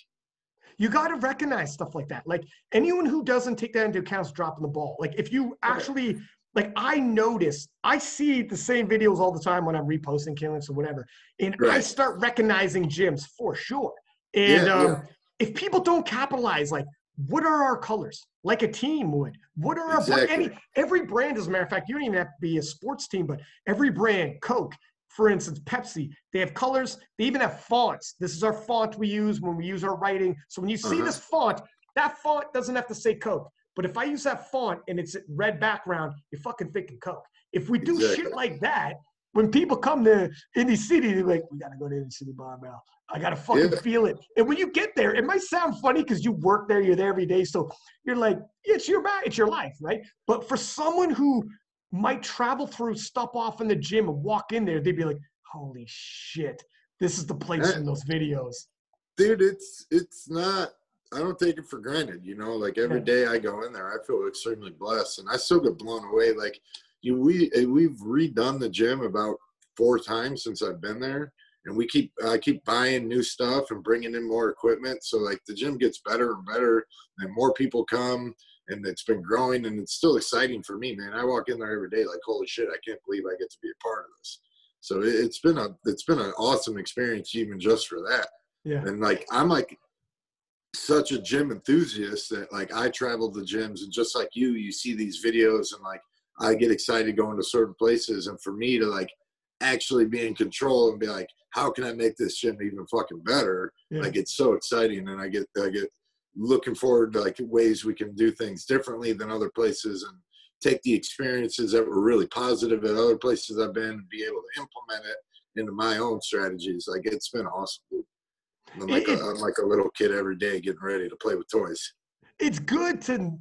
Speaker 1: you got to recognize stuff like that. Like anyone who doesn't take that into account is dropping the ball. Like if you actually, like I notice, I see the same videos all the time when I'm reposting killings or whatever, and I start recognizing gyms for sure. And
Speaker 2: Yeah,
Speaker 1: um,
Speaker 2: yeah.
Speaker 1: if people don't capitalize, like what are our colors? Like a team would. What are our any every brand? As a matter of fact, you don't even have to be a sports team, but every brand, Coke, for instance, Pepsi, they have colors. They even have fonts. This is our font we use when we use our writing. So when you see
Speaker 2: Uh-huh.
Speaker 1: this font, that font doesn't have to say Coke. But if I use that font and it's red background, you're fucking thinking Coke. If we do shit like that, when people come to Indy City, they're like, we gotta go to Indy City Barbell. I gotta fucking
Speaker 2: Yeah.
Speaker 1: feel it. And when you get there, it might sound funny because you work there, you're there every day, so you're like, it's your ma- it's your life, right? But for someone who might travel through, stop off in the gym, and walk in there, they'd be like, holy shit, this is the place from those videos.
Speaker 2: dude it's it's not i don't take it for granted you know like every day i go in there i feel extremely blessed and i still get blown away like you we we've redone the gym about four times since i've been there. And we keep i keep buying new stuff and bringing in more equipment. So like the gym gets better and better and more people come and it's been growing and it's still exciting for me man. I walk in there every day like holy shit i can't believe i get to be a part of this. So it, it's been a it's been an awesome experience even just for that.
Speaker 1: Yeah.
Speaker 2: and like I'm like such a gym enthusiast that like I travel to gyms and just like you, you see these videos and like I get excited going to certain places. And for me to like actually be in control and be like, how can I make this gym even fucking better?
Speaker 1: Yeah.
Speaker 2: Like it's so exciting and I get I get looking forward to like ways we can do things differently than other places and take the experiences that were really positive at other places I've been and be able to implement it into my own strategies. Like it's been awesome. I'm like, a,
Speaker 1: It-
Speaker 2: I'm like a little kid every day getting ready to play with toys.
Speaker 1: it's good to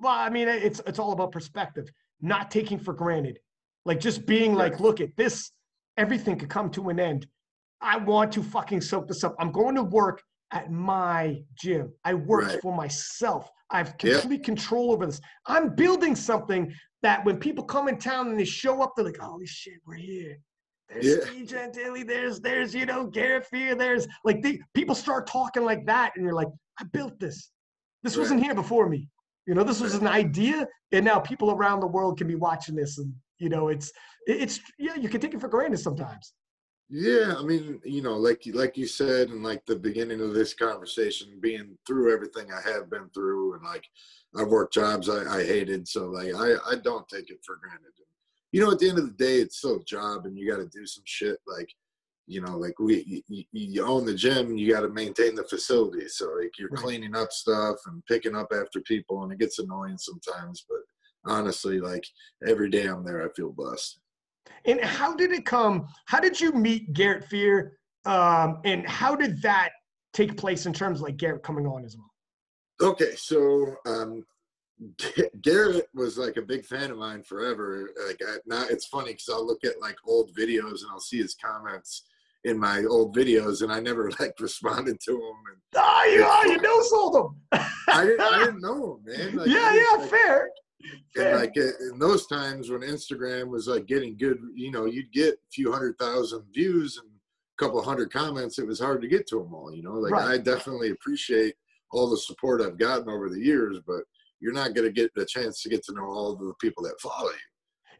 Speaker 1: well i mean it's it's all about perspective not taking for granted. Like just being like look at this everything could come to an end. I want to fucking soak this up. I'm going to work at my gym. I work
Speaker 2: Right.
Speaker 1: for myself. I have complete control over this. I'm building something that when people come in town and they show up they're like holy shit we're here. There's
Speaker 2: Yeah.
Speaker 1: Steve Gentili, there's there's you know Garrett Fear, there's like the people start talking like that, and you're like, I built this. This wasn't here before me. You know, this was an idea, and now people around the world can be watching this, and you know, it's it's yeah, you can take it for granted sometimes.
Speaker 2: Yeah, I mean, you know, like you- like you said, and like the beginning of this conversation, being through everything I have been through, and like I've worked jobs I, I hated, so like I I don't take it for granted. You know, at the end of the day, it's still a job, and you got to do some shit. Like, you know, like we you, you own the gym, you got to maintain the facility, so like you're cleaning up stuff and picking up after people, and it gets annoying sometimes. But honestly, like every day I'm there, I feel blessed.
Speaker 1: And how did it come? How did you meet Garrett Fear? Um, and how did that take place in terms of like Garrett coming on as well?
Speaker 2: Okay, so um, Garrett was like a big fan of mine forever. Like I, now, it's funny because I'll look at like old videos and I'll see his comments in my old videos, and I never like responded to them. And
Speaker 1: Oh, you, oh, you know sold him.
Speaker 2: I didn't, I didn't know him, man. Like,
Speaker 1: yeah,
Speaker 2: didn't,
Speaker 1: yeah,
Speaker 2: like,
Speaker 1: fair.
Speaker 2: And like in those times when Instagram was like getting good, you know, you'd get a few hundred thousand views and a couple hundred comments. It was hard to get to them all, you know. Like
Speaker 1: Right.
Speaker 2: I definitely appreciate all the support I've gotten over the years, but you're not going to get the chance to get to know all the people that follow you.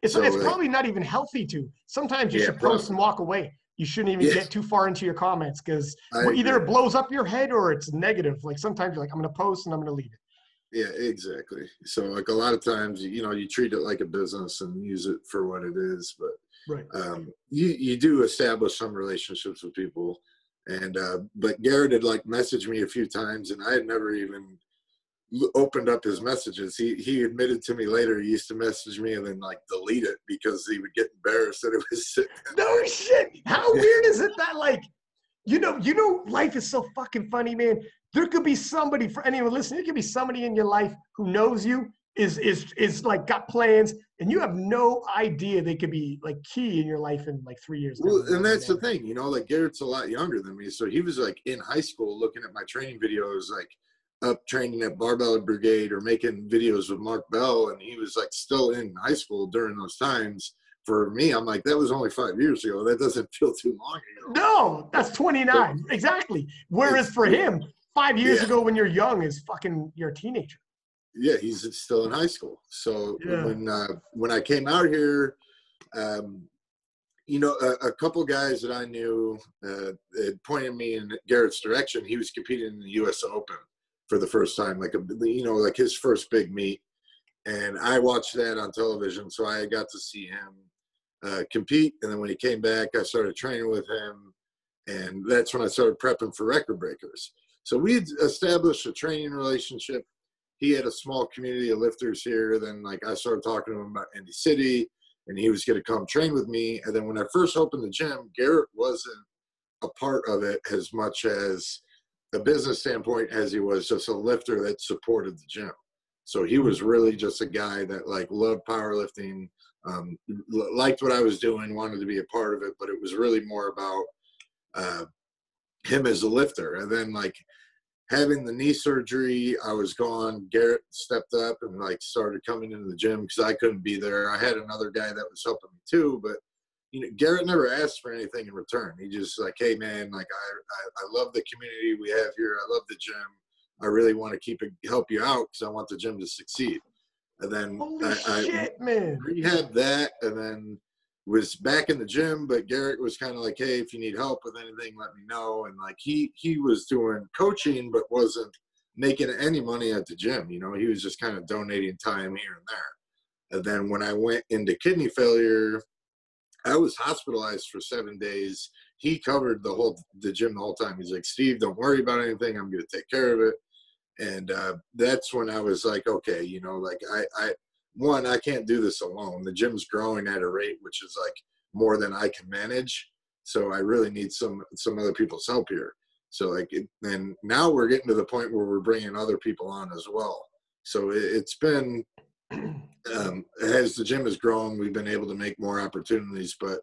Speaker 1: It's,
Speaker 2: So,
Speaker 1: it's probably not even healthy to. Sometimes you
Speaker 2: Yeah,
Speaker 1: should post
Speaker 2: probably.
Speaker 1: and walk away. You shouldn't even
Speaker 2: Yeah.
Speaker 1: get too far into your comments because either it blows up your head or it's negative. Like sometimes you're like, I'm going to post and I'm going to leave it.
Speaker 2: Yeah, exactly. So like a lot of times, you know, you treat it like a business and use it for what it is, but
Speaker 1: Right.
Speaker 2: um, you you do establish some relationships with people, and uh, but Garrett had like messaged me a few times, and I had never even opened up his messages. He he admitted to me later he used to message me and then like delete it because he would get embarrassed that it was sitting.
Speaker 1: No shit. How weird is it that like, you know, you know, life is so fucking funny, man. There could be somebody for anyone listening. There could be somebody in your life who knows you, is is is like got plans, and you have no idea they could be like key in your life in like three years.
Speaker 2: Well, and that's the thing, you know, like Garrett's a lot younger than me, so he was like in high school looking at my training videos, like up training at Barbell Brigade or making videos with Mark Bell, and he was like still in high school during those times. For me, I'm like, that was only five years ago. That doesn't feel too long ago.
Speaker 1: No, that's 29. Exactly. Whereas for him, five years
Speaker 2: Yeah.
Speaker 1: ago when you're young is fucking you're a teenager.
Speaker 2: Yeah, he's still in high school. So
Speaker 1: Yeah.
Speaker 2: when uh, when I came out here, um, you know, a, a couple guys that I knew uh, had pointed me in Garrett's direction. He was competing in the U.S. Open for the first time, like a you know, like his first big meet, and I watched that on television, so I got to see him uh, compete. And then when he came back, I started training with him, and that's when I started prepping for record breakers. So we established a training relationship he had a small community of lifters here. Then like I started talking to him about Indy City, and he was going to come train with me. And then when I first opened the gym, Garrett wasn't a part of it as much as a business standpoint as he was just a lifter that supported the gym. So he was really just a guy that like loved powerlifting, um, liked what I was doing, wanted to be a part of it, but it was really more about uh, him as a lifter. And then like having the knee surgery, I was gone. Garrett stepped up and like started coming into the gym because I couldn't be there. I had another guy that was helping me too, but you know, Garrett never asked for anything in return. He just like, hey man, like I, I, I love the community we have here. I love the gym. I really want to keep it, help you out because I want the gym to succeed. And then
Speaker 1: Holy
Speaker 2: I,
Speaker 1: shit,
Speaker 2: I
Speaker 1: man.
Speaker 2: rehabbed that, and then was back in the gym. But Garrett was kind of like, "Hey, if you need help with anything, let me know." And like he he was doing coaching, but wasn't making any money at the gym. You know, he was just kind of donating time here and there. And then when I went into kidney failure, I was hospitalized for seven days. He covered the whole the gym the whole time. He's like, Steve, don't worry about anything. I'm to take care of it. And uh, that's when I was like, okay, you know, like I, I, one, I can't do this alone. The gym's growing at a rate which is like more than I can manage. So I really need some some other people's help here. So like, it, and now we're getting to the point where we're bringing other people on as well. So it, it's been um, as the gym has grown, we've been able to make more opportunities. But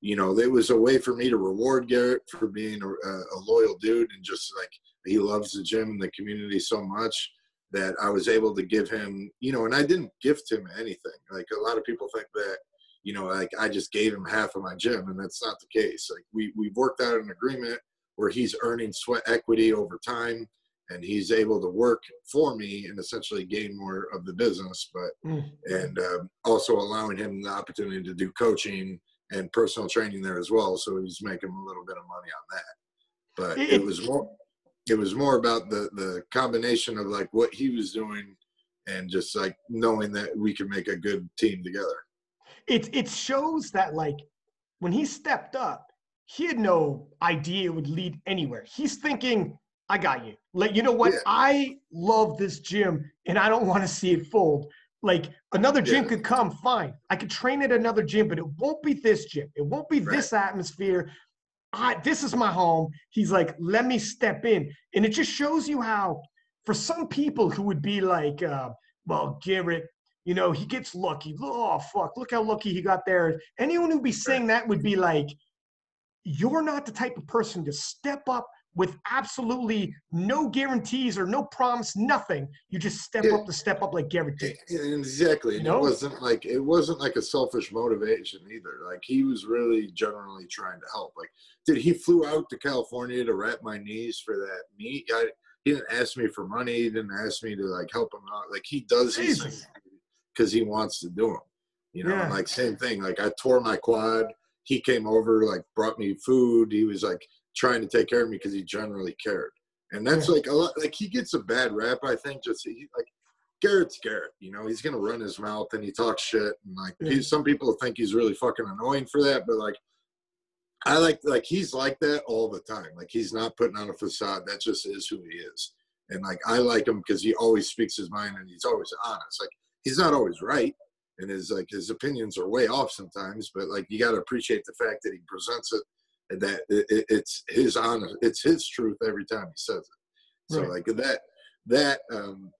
Speaker 2: you know, it was a way for me to reward Garrett for being a, a loyal dude and just like he loves the gym and the community so much that I was able to give him, you know, and I didn't gift him anything. Like a lot of people think that, you know, like I just gave him half of my gym, and that's not the case. Like we we've worked out an agreement where he's earning sweat equity over time and he's able to work for me and essentially gain more of the business but mm. and um, also allowing him the opportunity to do coaching and personal training there as well so he's making a little bit of money on that. But it was more it was more about the the combination of like what he was doing and just like knowing that we could make a good team together.
Speaker 1: It it shows that like when he stepped up he had no idea it would lead anywhere. He's thinking I got you. Like, you know what? Yeah. I love this gym and I don't want to see it fold. Like another gym yeah. could come, fine. I could train at another gym, but it won't be this gym. It won't be right. this atmosphere. I, this is my home. He's like, let me step in. And it just shows you how, for some people who would be like, uh, well, Garrett, you know, he gets lucky. Oh, fuck, look how lucky he got there. Anyone who'd be saying that would be like, you're not the type of person to step up with absolutely no guarantees or no promise, nothing. You just step yeah. up to step up like guaranteed.
Speaker 2: Exactly. And you know? it wasn't like it wasn't like a selfish motivation either. Like he was really generally trying to help. Like, did he flew out to California to wrap my knees for that meet? I, he didn't ask me for money. He didn't ask me to like help him out. Like he does these things because he wants to do them. You know, yeah. like same thing. Like I tore my quad. He came over, like brought me food. He was like, trying to take care of me because he generally cared. And that's like a lot. Like he gets a bad rap, I think. Just he, like Garrett's Garrett. You know, he's gonna run his mouth and he talks shit. And like yeah. some people think he's really fucking annoying for that, but like I like like he's like that all the time. Like he's not putting on a facade. That just is who he is. And like I like him because he always speaks his mind and he's always honest. Like he's not always right, and his like his opinions are way off sometimes. But like you got to appreciate the fact that he presents it that it, it's his honor it's his truth every time he says it. So right. like that that um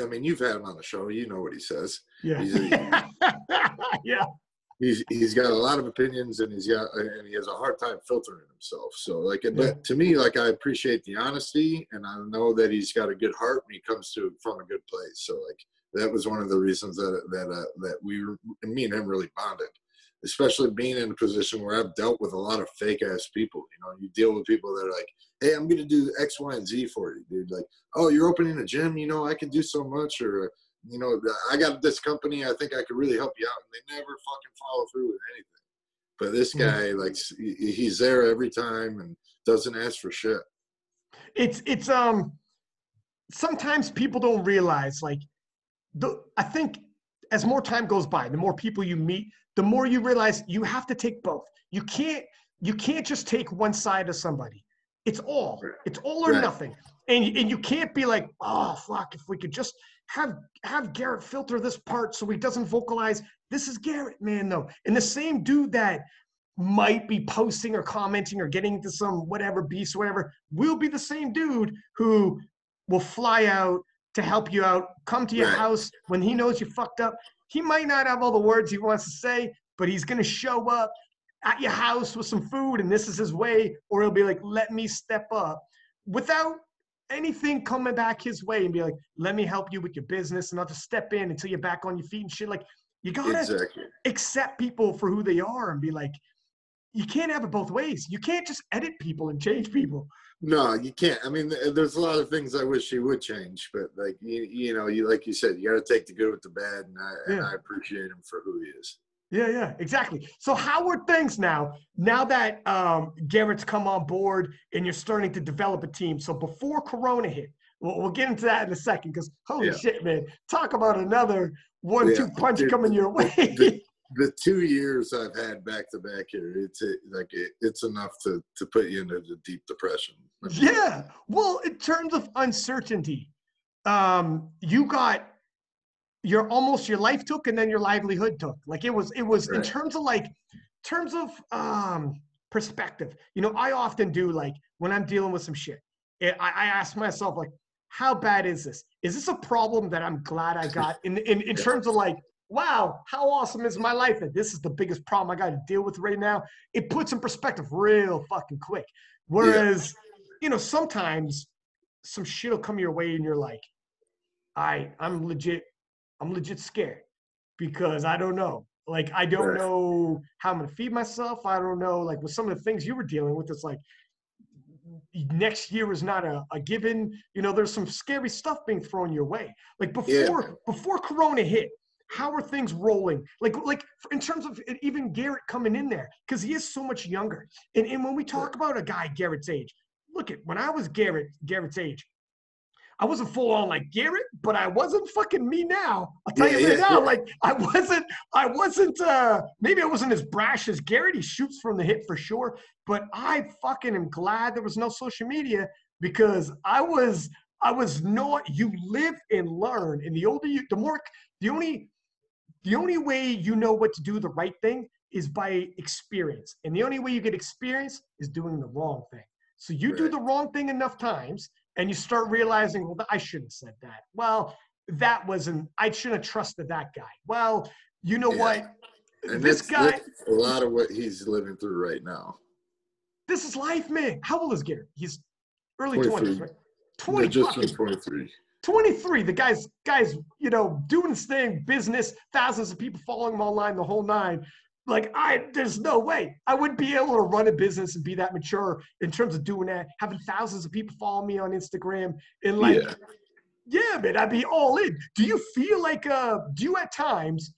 Speaker 2: i mean you've had him on the show you know what he says.
Speaker 1: Yeah. Yeah.
Speaker 2: He's he's got a lot of opinions and he's got and he has a hard time filtering himself. So like yeah. but to me like i appreciate the honesty and i know that he's got a good heart when he comes to from a good place. So like that was one of the reasons that that uh, that we were, me and him really bonded especially being in a position where I've dealt with a lot of fake ass people. You know, you deal with people that are like, "Hey, I'm going to do X, Y, and Z for you, dude." Like, "Oh, you're opening a gym. You know, I can do so much," or you know, I got this company. I think I could really help you out, and they never fucking follow through with anything. But this guy, like, he's there every time and doesn't ask for shit.
Speaker 1: It's it's um. Sometimes people don't realize like the I think as more time goes by, the more people you meet, the more you realize you have to take both. You can't you can't just take one side of somebody. It's all. It's all or right. nothing. And and you can't be like, oh fuck, if we could just have have Garrett filter this part so he doesn't vocalize. This is Garrett, man, though. And the same dude that might be posting or commenting or getting into some whatever beast, whatever, will be the same dude who will fly out to help you out, come to your
Speaker 2: Right.
Speaker 1: house when he knows you fucked up. He might not have all the words he wants to say, but he's gonna show up at your house with some food and this is his way, or he'll be like, let me step up without anything coming back his way and be like, let me help you with your business and not to step in until you're back on your feet and shit. Like you gotta
Speaker 2: Exactly.
Speaker 1: accept people for who they are and be like, you can't have it both ways. You can't just edit people and change people.
Speaker 2: No, you can't. I mean, there's a lot of things I wish he would change, but like you, you know, you like you said, you got to take the good with the bad, and I, and I appreciate him for who he is.
Speaker 1: Yeah, yeah, exactly. So how are things now? Now that um, Garrett's come on board and you're starting to develop a team. So before Corona hit, we'll, we'll get into that in a second. Because holy
Speaker 2: Yeah.
Speaker 1: shit, man! Talk about another one-two
Speaker 2: Yeah,
Speaker 1: punch
Speaker 2: dude,
Speaker 1: coming your way.
Speaker 2: the- The two years I've had back to back here, it's a, like it, it's enough to to put you into the deep depression.
Speaker 1: Yeah. Well, in terms of uncertainty, um, you got your almost your life took and then your livelihood took. Like it was, it was in terms of like terms of um perspective. You know, I often do like when I'm dealing with some shit. I, I ask myself like, how bad is this? Is this a problem that I'm glad I got in in, in
Speaker 2: Yeah.
Speaker 1: terms of like, wow, how awesome is my life that this is the biggest problem I got to deal with right now? It puts in perspective real fucking quick. Whereas, you know, sometimes some shit will come your way and you're like, I I'm legit, I'm legit scared because I don't know. Like I don't know how I'm gonna feed myself. I don't know. Like with some of the things you were dealing with, it's like next year is not a, a given. You know, there's some scary stuff being thrown your way. Like
Speaker 2: Yeah.
Speaker 1: before before Corona hit, how are things rolling? Like like in terms of even Garrett coming in there because he is so much younger. And and when we talk about a guy Garrett's age, look at when I was Garrett Garrett's age. I wasn't full on like Garrett, but I wasn't fucking me now. I'll tell
Speaker 2: Yeah,
Speaker 1: you right
Speaker 2: yeah,
Speaker 1: now,
Speaker 2: yeah.
Speaker 1: like I wasn't, I wasn't, uh, maybe I wasn't as brash as Garrett. He shoots from the hip for sure, but I fucking am glad there was no social media because I was, I was not, you live and learn. And the older you, the more, the only, the only way you know what to do the right thing is by experience. And the only way you get experience is doing the wrong thing. So you do the wrong thing enough times and you start realizing, well, I shouldn't have said that. Well, that wasn't, I shouldn't have trusted that guy. Well, you know
Speaker 2: Yeah.
Speaker 1: what?
Speaker 2: And
Speaker 1: this guy,
Speaker 2: a lot of what he's living through right now.
Speaker 1: this is life, man. How old is Garrett? He's early 20s, right? 20
Speaker 2: just 23.
Speaker 1: 23 the guy's guys you know doing his thing business thousands of people following him online the whole nine like i there's no way i wouldn't be able to run a business and be that mature in terms of doing that having thousands of people follow me on instagram and like
Speaker 2: Yeah.
Speaker 1: yeah, man i'd be all in do you feel like uh do you at times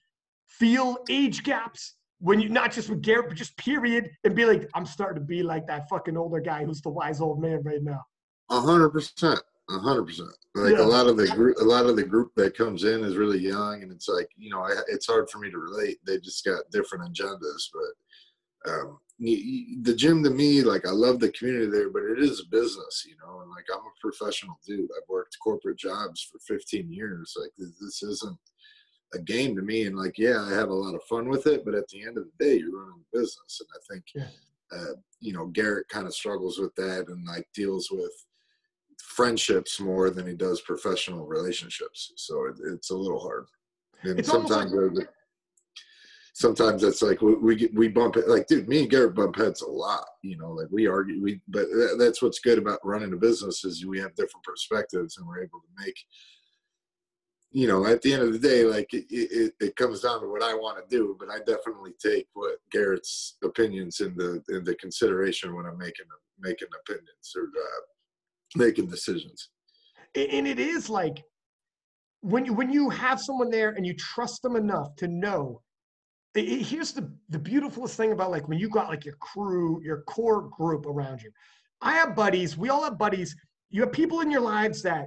Speaker 1: feel age gaps when you not just with garrett but just period and be like i'm starting to be like that fucking older guy who's the wise old man right now
Speaker 2: A hundred percent. A hundred percent. Like
Speaker 1: Yeah.
Speaker 2: a lot of the group, a lot of the group that comes in is really young, and it's like you know, I, it's hard for me to relate. They just got different agendas, but um, the gym to me, like I love the community there, but it is a business, you know. And like I'm a professional dude. I've worked corporate jobs for 15 years. Like this, this isn't a game to me. And like, yeah, I have a lot of fun with it, but at the end of the day, you're running a business, and I think.
Speaker 1: Yeah.
Speaker 2: Uh, you know, Garrett kind of struggles with that and like deals with friendships more than he does professional relationships. So it, it's a little hard. And
Speaker 1: It's
Speaker 2: sometimes, uh, sometimes it's like we we, get, we bump it. Like, dude, me and Garrett bump heads a lot. You know, like we argue. We but that, that's what's good about running a business is we have different perspectives and we're able to make. You know, at the end of the day, like it, it, it comes down to what I want to do, but I definitely take what Garrett's opinions into into consideration when I'm making making opinions or uh, making decisions.
Speaker 1: And it is like when you when you have someone there and you trust them enough to know here's the the beautifulest thing about like when you got like your crew your core group around you i have buddies we all have buddies you have people in your lives that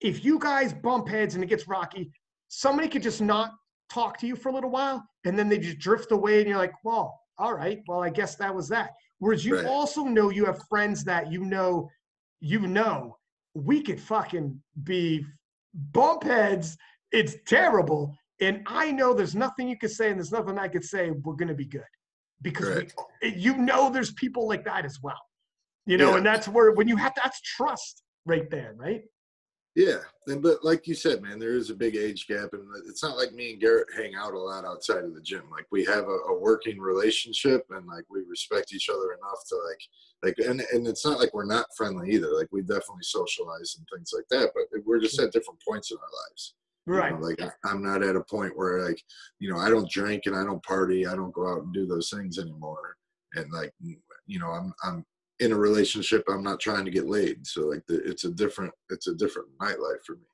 Speaker 1: if you guys bump heads and it gets rocky somebody could just not talk to you for a little while and then they just drift away and you're like well all right well i guess that was that whereas you
Speaker 2: Right.
Speaker 1: also know you have friends that you know you know we could fucking be bump heads. It's terrible. And I know there's nothing you can say, and there's nothing I could say. We're gonna be good because we, you know there's people like that as well. You know,
Speaker 2: Yeah.
Speaker 1: and that's where when you have that's trust right there, right?
Speaker 2: Yeah, and but like you said, man, there is a big age gap, and it's not like me and Garrett hang out a lot outside of the gym. Like we have a, a working relationship, and like we respect each other enough to like, like, and and it's not like we're not friendly either. Like we definitely socialize and things like that, but we're just at different points in our lives. you know,
Speaker 1: Right.
Speaker 2: like I'm not at a point where like, you know, I don't drink and I don't party. I don't go out and do those things anymore. And like, you know, I'm I'm in a relationship. I'm not trying to get laid. So like, the, it's a different it's a different nightlife for me.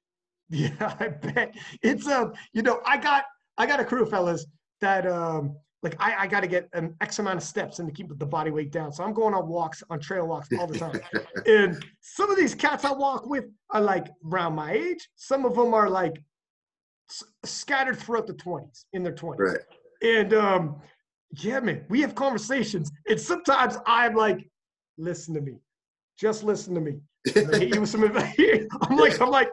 Speaker 1: Yeah, I bet it's um. You know, I got I got a crew of fellas that um like I, I got to get an X amount of steps and to keep the body weight down. So I'm going on walks on trail walks all the time. and some of these cats I walk with are like around my age. Some of them are like s- scattered throughout the 20s in their 20s.
Speaker 2: right.
Speaker 1: And um, yeah, man, we have conversations. And sometimes I'm like, listen to me. Just listen to me. I'm gonna hit you with some advice. I'm like, I'm like,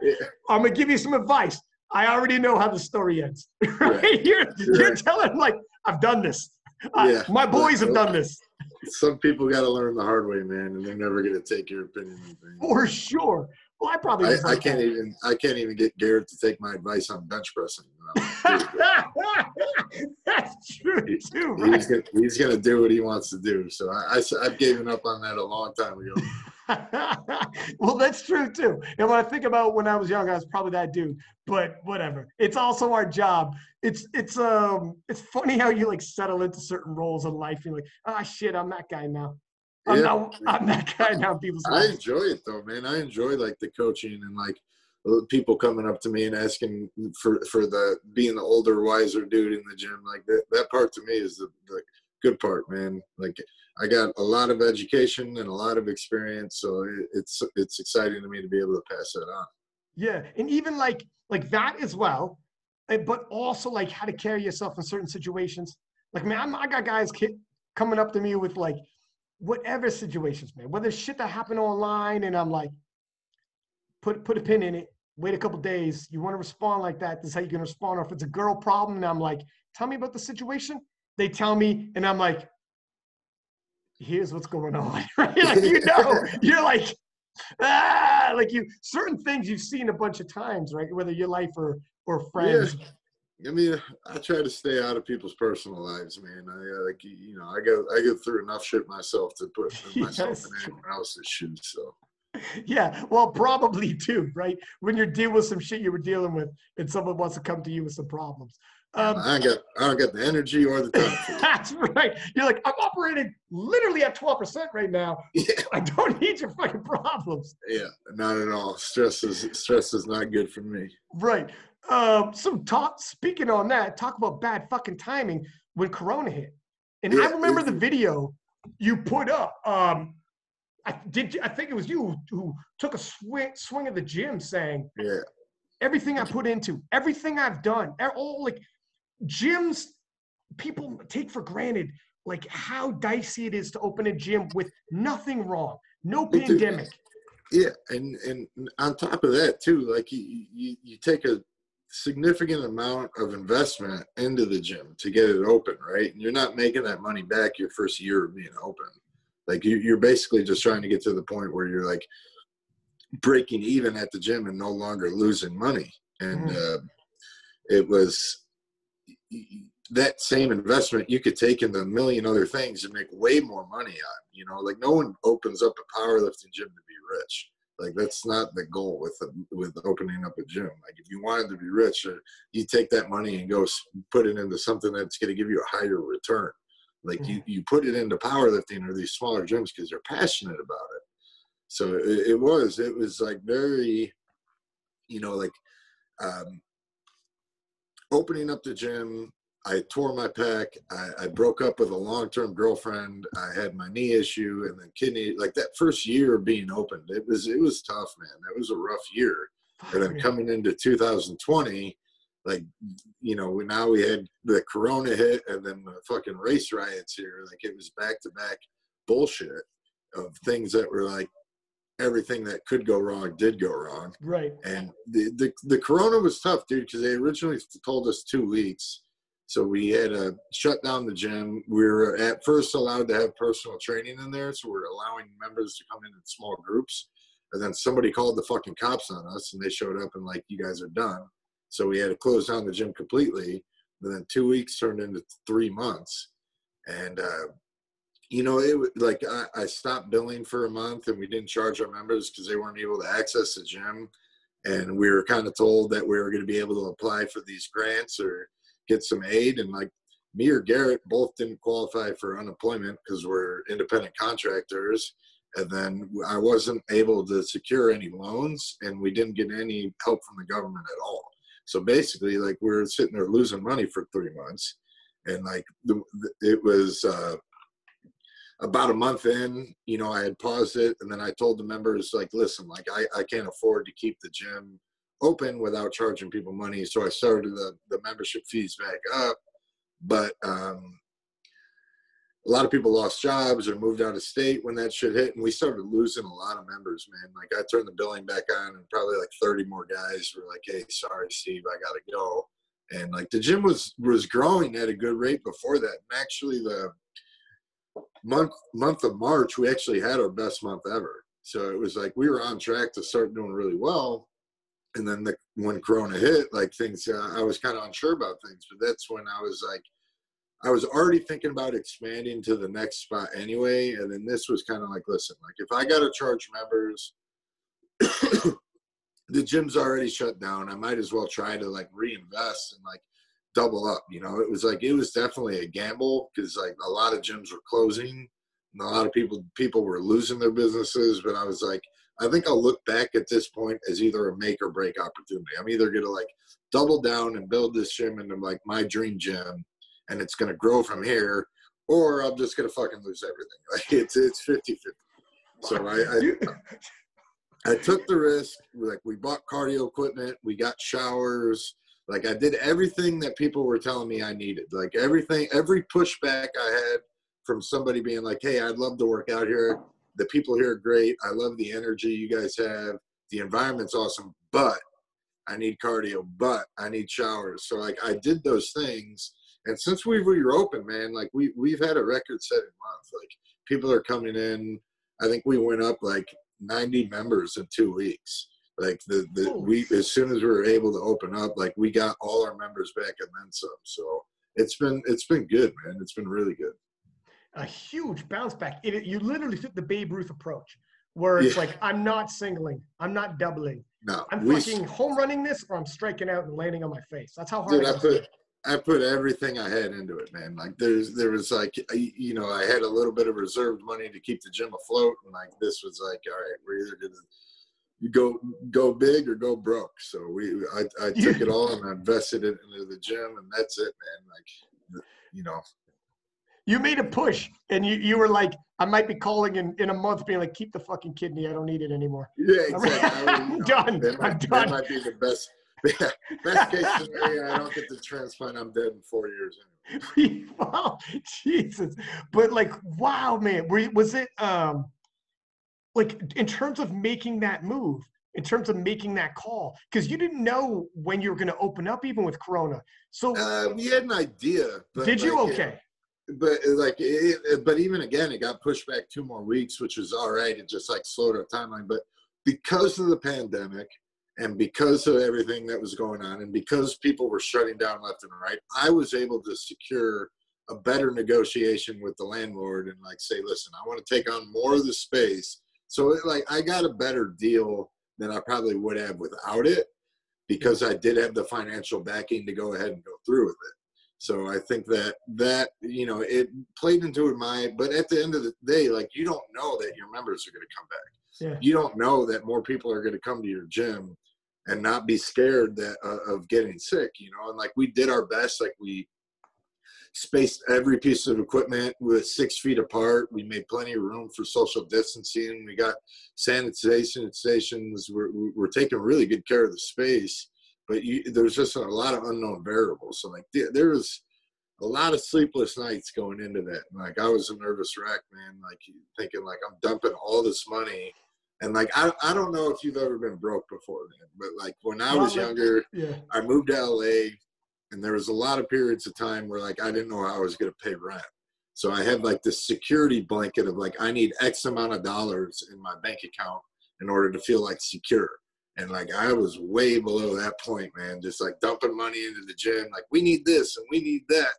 Speaker 1: I'm gonna give you some advice. I already know how the story ends. Right? You're, you're
Speaker 2: Right.
Speaker 1: telling like I've done this. Uh,
Speaker 2: Yeah.
Speaker 1: my boys have done this
Speaker 2: Some people got to learn the hard way, man, and they're never to take your opinion.
Speaker 1: for sure. Well, I probably
Speaker 2: I, I can't
Speaker 1: that.
Speaker 2: even I can't even get Garrett to take my advice on bench pressing.
Speaker 1: That's true too, right?
Speaker 2: he's gonna he's gonna do what he wants to do. So I, I have given up on that a long time ago.
Speaker 1: well, that's true too. And when I think about when I was young, I was probably that dude. But whatever. It's also our job. It's it's um it's funny how you like settle into certain roles in life. You're like, ah shit, I'm that guy now. I'm
Speaker 2: Yeah.
Speaker 1: now I'm that guy now. in People's
Speaker 2: I enjoy it though, man. I enjoy like the coaching and like uh, people coming up to me and asking for for the being the older, wiser dude in the gym. Like that that part to me is the, the good part, man. Like I got a lot of education and a lot of experience, so it, it's it's exciting to me to be able to pass that on.
Speaker 1: Yeah, and even like like that as well, eh, but also like how to carry yourself in certain situations. Like man, I'm, I got guys coming up to me with like whatever situations, man. Whether shit that happened online, and I'm like, put put a pin in it. Wait a couple days. You want to respond like that? This is how you can respond. Or if it's a girl problem, and I'm like, tell me about the situation. They tell me, and I'm like, here's what's going on. right? Like you know, you're like, ah, like you certain things you've seen a bunch of times, right? Whether your life or or friends.
Speaker 2: I mean, I try to stay out of people's personal lives, man. I uh, like you know, I go I go through enough shit myself to put myself
Speaker 1: Yes.
Speaker 2: in anyone else's shoes. So
Speaker 1: Yeah, well, probably too, right? When you're dealing with some shit you were dealing with, and someone wants to come to you with some problems. Um,
Speaker 2: I got I don't got the energy or the time.
Speaker 1: that's right. You're like, I'm operating literally at 12% right now.
Speaker 2: yeah,
Speaker 1: I don't need your fucking problems.
Speaker 2: yeah, not at all. Stress is stress is not good for me.
Speaker 1: Right. Um, some talk, speaking on that, talk about bad fucking timing when Corona hit. And I remember the video you put up. Um, I did. I think it was you who took a swing swing at the gym, saying,
Speaker 2: Yeah,
Speaker 1: everything I put into, everything I've done, all like gyms, people take for granted like how dicey it is to open a gym with nothing wrong, no
Speaker 2: They do.
Speaker 1: pandemic.
Speaker 2: yeah, and and on top of that too, like you you, you take a significant amount of investment into the gym to get it open, right? And you're not making that money back your first year of being open. Like you, you're basically just trying to get to the point where you're like breaking even at the gym and no longer losing money. And uh, it was that same investment you could take into a million other things and make way more money on. You know, like no one opens up a powerlifting gym to be rich. Like that's not the goal with with opening up a gym. Like if you wanted to be rich, uh, you take that money and go put it into something that's going to give you a higher return. Like you, you put it into powerlifting or these smaller gyms because you're passionate about it. So it, it was it was like very, you know, like um, opening up the gym. I tore my pec. I, I broke up with a long-term girlfriend. I had my knee issue and then kidney. Like that first year of being opened, it was it was tough, man. That was a rough year. And then coming into 2020, like you know, now we had the Corona hit and then the fucking race riots here. Like it was back to back bullshit of things that were like everything that could go wrong did go wrong.
Speaker 1: Right.
Speaker 2: And the the, the corona was tough, dude, because they originally told us two weeks. So we had to shut down the gym. We were at first allowed to have personal training in there, so we're allowing members to come in in small groups. And then somebody called the fucking cops on us, and they showed up and like, "You guys are done." So we had to close down the gym completely. And then two weeks turned into three months, and uh, you know, it like I, I stopped billing for a month, and we didn't charge our members because they weren't able to access the gym. And we were kind of told that we were going to be able to apply for these grants or get some aid. And like me or Garrett both didn't qualify for unemployment because we're independent contractors. And then I wasn't able to secure any loans, and we didn't get any help from the government at all. So basically, like we are sitting there losing money for three months, and like the, it was uh, about a month in, you know, I had paused it, and then I told the members like, listen, like I, I can't afford to keep the gym open without charging people money. So I started the, the membership fees back up. But um, a lot of people lost jobs or moved out of state when that shit hit. And we started losing a lot of members, man. Like I turned the billing back on and probably like 30 more guys were like, Hey, sorry, Steve, I gotta go. And like the gym was was growing at a good rate before that. And actually the month month of March, we actually had our best month ever. So it was like we were on track to start doing really well and then the, when Corona hit, like things, uh, I was kind of unsure about things. But that's when I was like, I was already thinking about expanding to the next spot anyway. And then this was kind of like, listen, like if I got to charge members, the gym's already shut down. I might as well try to like reinvest and like double up. You know, it was like it was definitely a gamble because like a lot of gyms were closing, and a lot of people people were losing their businesses. But I was like, I think I'll look back at this point as either a make or break opportunity. I'm either going to like double down and build this gym into like my dream gym and it's going to grow from here, or I'm just going to fucking lose everything. Like it's, it's 50 50. So I, I, I took the risk. Like we bought cardio equipment, we got showers. Like I did everything that people were telling me I needed. Like everything, every pushback I had from somebody being like, "Hey, I'd love to work out here." The people here are great. I love the energy you guys have. The environment's awesome, but I need cardio, but I need showers. So like I did those things. And since we were open, man, like we we've had a record setting month. Like people are coming in. I think we went up like 90 members in two weeks. Like the, the we as soon as we were able to open up, like we got all our members back and then some. So it's been it's been good, man. It's been really good
Speaker 1: a huge bounce back. It, you literally took the Babe Ruth approach, where it's yeah. like I'm not singling, I'm not doubling.
Speaker 2: No,
Speaker 1: I'm fucking home running this, or I'm striking out and landing on my face. That's how hard.
Speaker 2: Dude, I put I put everything I had into it, man. Like there's there was like you know I had a little bit of reserved money to keep the gym afloat, and like this was like all right, we're either gonna go go big or go broke. So we I, I took it all and I invested it into the gym, and that's it, man. Like you know
Speaker 1: you made a push and you, you were like, I might be calling in, in a month being like, keep the fucking kidney. I don't need it anymore.
Speaker 2: Yeah, exactly.
Speaker 1: I'm done.
Speaker 2: That
Speaker 1: might, I'm done.
Speaker 2: That might be the best. Yeah, best case scenario, I don't get the transplant. I'm dead in four years.
Speaker 1: Anyway. wow, Jesus! But like, wow, man, were, was it um, like in terms of making that move, in terms of making that call, because you didn't know when you were going to open up, even with Corona. So
Speaker 2: uh, we had an idea.
Speaker 1: did you?
Speaker 2: Like,
Speaker 1: okay
Speaker 2: but uh, like it, but even again it got pushed back two more weeks which was all right. It just like slowed our timeline. But because of the pandemic and because of everything that was going on and because people were shutting down left and right i was able to secure a better negotiation with the landlord and like say listen i want to take on more of the space. So it, like i got a better deal than i probably would have without it because i did have the financial backing to go ahead and go through with it so I think that that you know it played into my. But at the end of the day, like you don't know that your members are going to come back. Yeah. You don't know that more people are going to come to your gym and not be scared that uh, of getting sick. You know, and like we did our best. Like we spaced every piece of equipment with six feet apart. We made plenty of room for social distancing. We got sanitation stations. We're, we're taking really good care of the space but you, there's just a lot of unknown variables. So like there was a lot of sleepless nights going into that. Like I was a nervous wreck, man. Like thinking like I'm dumping all this money And like I, I don't know if you've ever been broke before, man, but like when I was younger,
Speaker 1: yeah,
Speaker 2: I moved to LA, and there was a lot of periods of time where like I didn't know how I was going to pay rent. So I had like this security blanket of like I need X amount of dollars in my bank account in order to feel like secure. And like I was way below that point, man. Just like dumping money into the gym, like we need this and we need that.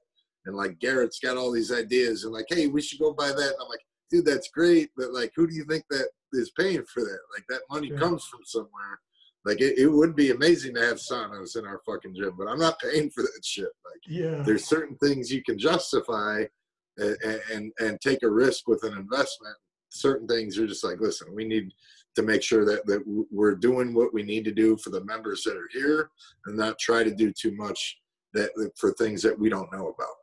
Speaker 2: And like Garrett's got all these ideas and like, hey, we should go buy that. And I'm like, dude, that's great, but like, who do you think that is paying for that? Like that money
Speaker 1: Yeah.
Speaker 2: comes from somewhere. Like it, it would be amazing to have saunas in our fucking gym, but I'm not paying for that shit. Like
Speaker 1: yeah.
Speaker 2: there's certain things you can justify and, and and take a risk with an investment. Certain things you're just like, listen, we need to make sure that that we're doing what we need to do for the members that are here, and not try to do too much that for things that we don't know about.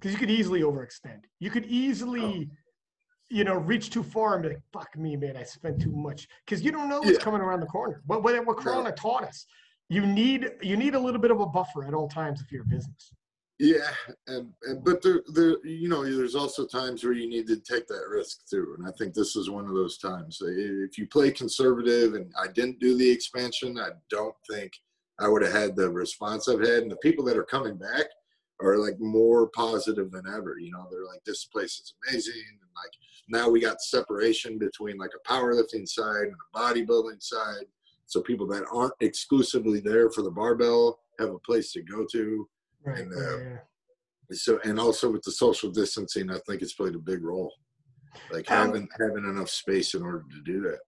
Speaker 1: because you could easily overextend. You could easily,
Speaker 2: Oh.
Speaker 1: you know, reach too far and be like, "Fuck me, man, I spent too much." Because you don't know what's
Speaker 2: Yeah.
Speaker 1: coming around the corner. What what, what Corona taught us, you need you need a little bit of a buffer at all times if you're a business.
Speaker 2: Yeah, and, and but there, there, you know, there's also times where you need to take that risk too, and I think this is one of those times. If you play conservative, and I didn't do the expansion, I don't think I would have had the response I've had, and the people that are coming back are like more positive than ever. You know, they're like, this place is amazing, and like now we got separation between like a powerlifting side and a bodybuilding side, so people that aren't exclusively there for the barbell have a place to go to
Speaker 1: Right.
Speaker 2: And, uh,
Speaker 1: yeah.
Speaker 2: so and also with the social distancing i think it's played a big role like
Speaker 1: Um,
Speaker 2: having having enough space in order to do that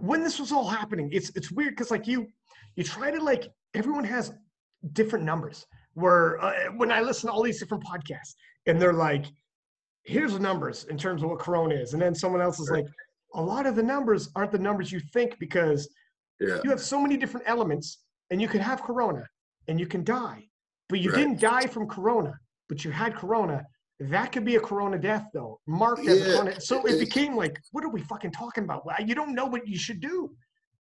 Speaker 1: when this was all happening, it's it's weird because like you you try to like everyone has different numbers. Where uh, when I listen to all these different podcasts and they're like, here's the numbers in terms of what Corona is, and then someone else is
Speaker 2: Right.
Speaker 1: like, a lot of the numbers aren't the numbers you think because
Speaker 2: yeah
Speaker 1: you have so many different elements and you can have corona and you can die but you
Speaker 2: Right.
Speaker 1: didn't die from corona but you had corona. That could be a corona death though. Marked as corona. So it
Speaker 2: it-
Speaker 1: became like what are we fucking talking about? You don't know what you should do.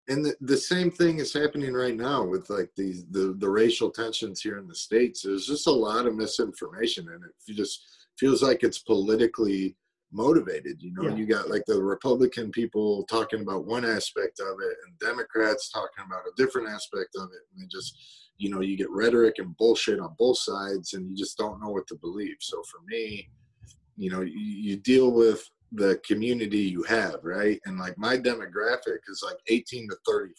Speaker 2: And the, the same thing is happening right now with like these the the racial tensions here in the states. There's just a lot of misinformation and it just feels like it's politically motivated you know?
Speaker 1: Yeah.
Speaker 2: you got like the republican people talking about one aspect of it and democrats talking about a different aspect of it and they just you know you get rhetoric and bullshit on both sides and you just don't know what to believe. So for me you know you, you deal with the community you have right? And like my demographic is like 18 to 35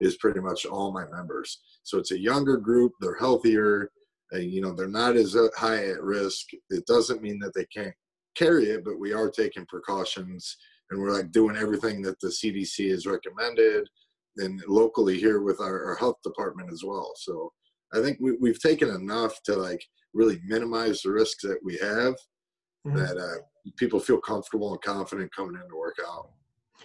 Speaker 2: is pretty much all my members. So it's a younger group they're healthier and you know they're not as uh, high at risk. It doesn't mean that they can't carry it but we are taking precautions and we're like doing everything that the cdc has recommended and locally here with our, our health department as well. So i think we, we've taken enough to like really minimize the risks that we have
Speaker 1: Mhm.
Speaker 2: that uh, people feel comfortable and confident coming in to work out.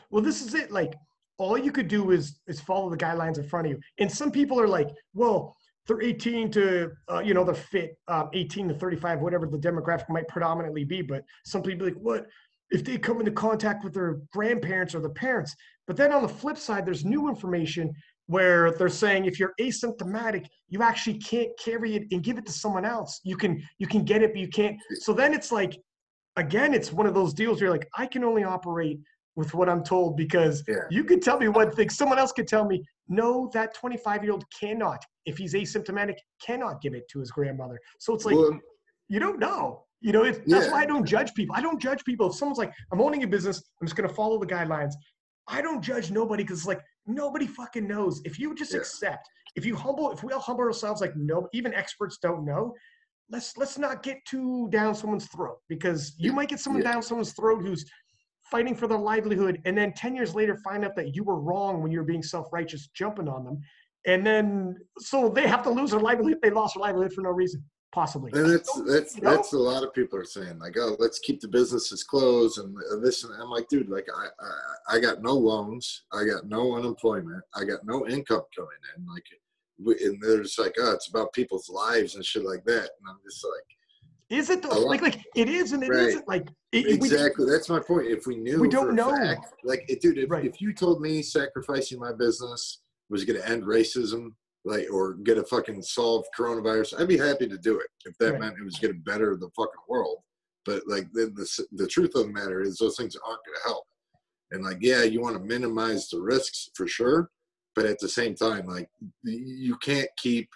Speaker 1: Well this is it. Like all you could do is is follow the guidelines in front of you. And some people are like well they're 18 to uh, you know they're fit um, 18 to 35 whatever the demographic might predominantly be. But some people like what? If they come into contact with their grandparents or their parents but then on the flip side there's new information where they're saying if you're asymptomatic you actually can't carry it and give it to someone else. You can you can get it but you can't. So then it's like again it's one of those deals where you're like i can only operate with what i'm told because
Speaker 2: Yeah.
Speaker 1: you could tell me one thing. Someone else could tell me no that 25 year old cannot. If he's asymptomatic cannot give it to his grandmother. So it's like
Speaker 2: well,
Speaker 1: you don't know. You know it's, that's why i don't judge people. I don't judge people. If someone's like i'm owning a business i'm just going to follow the guidelines i don't judge nobody because it's like nobody fucking knows if you just
Speaker 2: Yeah.
Speaker 1: accept if you humble if we all humble ourselves like no even experts don't know let's let's not get too down someone's throat because you might get someone
Speaker 2: Yeah.
Speaker 1: down someone's throat who's fighting for their livelihood and then 10 years later find out that you were wrong when you were being self-righteous jumping on them and then so they have to lose their livelihood they lost their livelihood for no reason possibly
Speaker 2: and that's that's
Speaker 1: You know?
Speaker 2: that's a lot of people are saying like oh let's keep the businesses closed and this and I'm like dude like I, I I got no loans I got no unemployment I got no income coming in like we- and they're just like oh it's about people's lives and shit like that and I'm just like
Speaker 1: is it though like like it is and it
Speaker 2: Right.
Speaker 1: not like it,
Speaker 2: exactly that's my point if we knew
Speaker 1: we don't know.
Speaker 2: fact, like it, dude if,
Speaker 1: Right.
Speaker 2: if you told me sacrificing my business was going to end racism like or get a fucking solve coronavirus i'd be happy to do it if that
Speaker 1: Right.
Speaker 2: meant it was going to better the fucking world but like the, the the truth of the matter is those things aren't going to help And like, yeah, you want to minimize the risks for sure, but at the same time, like, you can't keep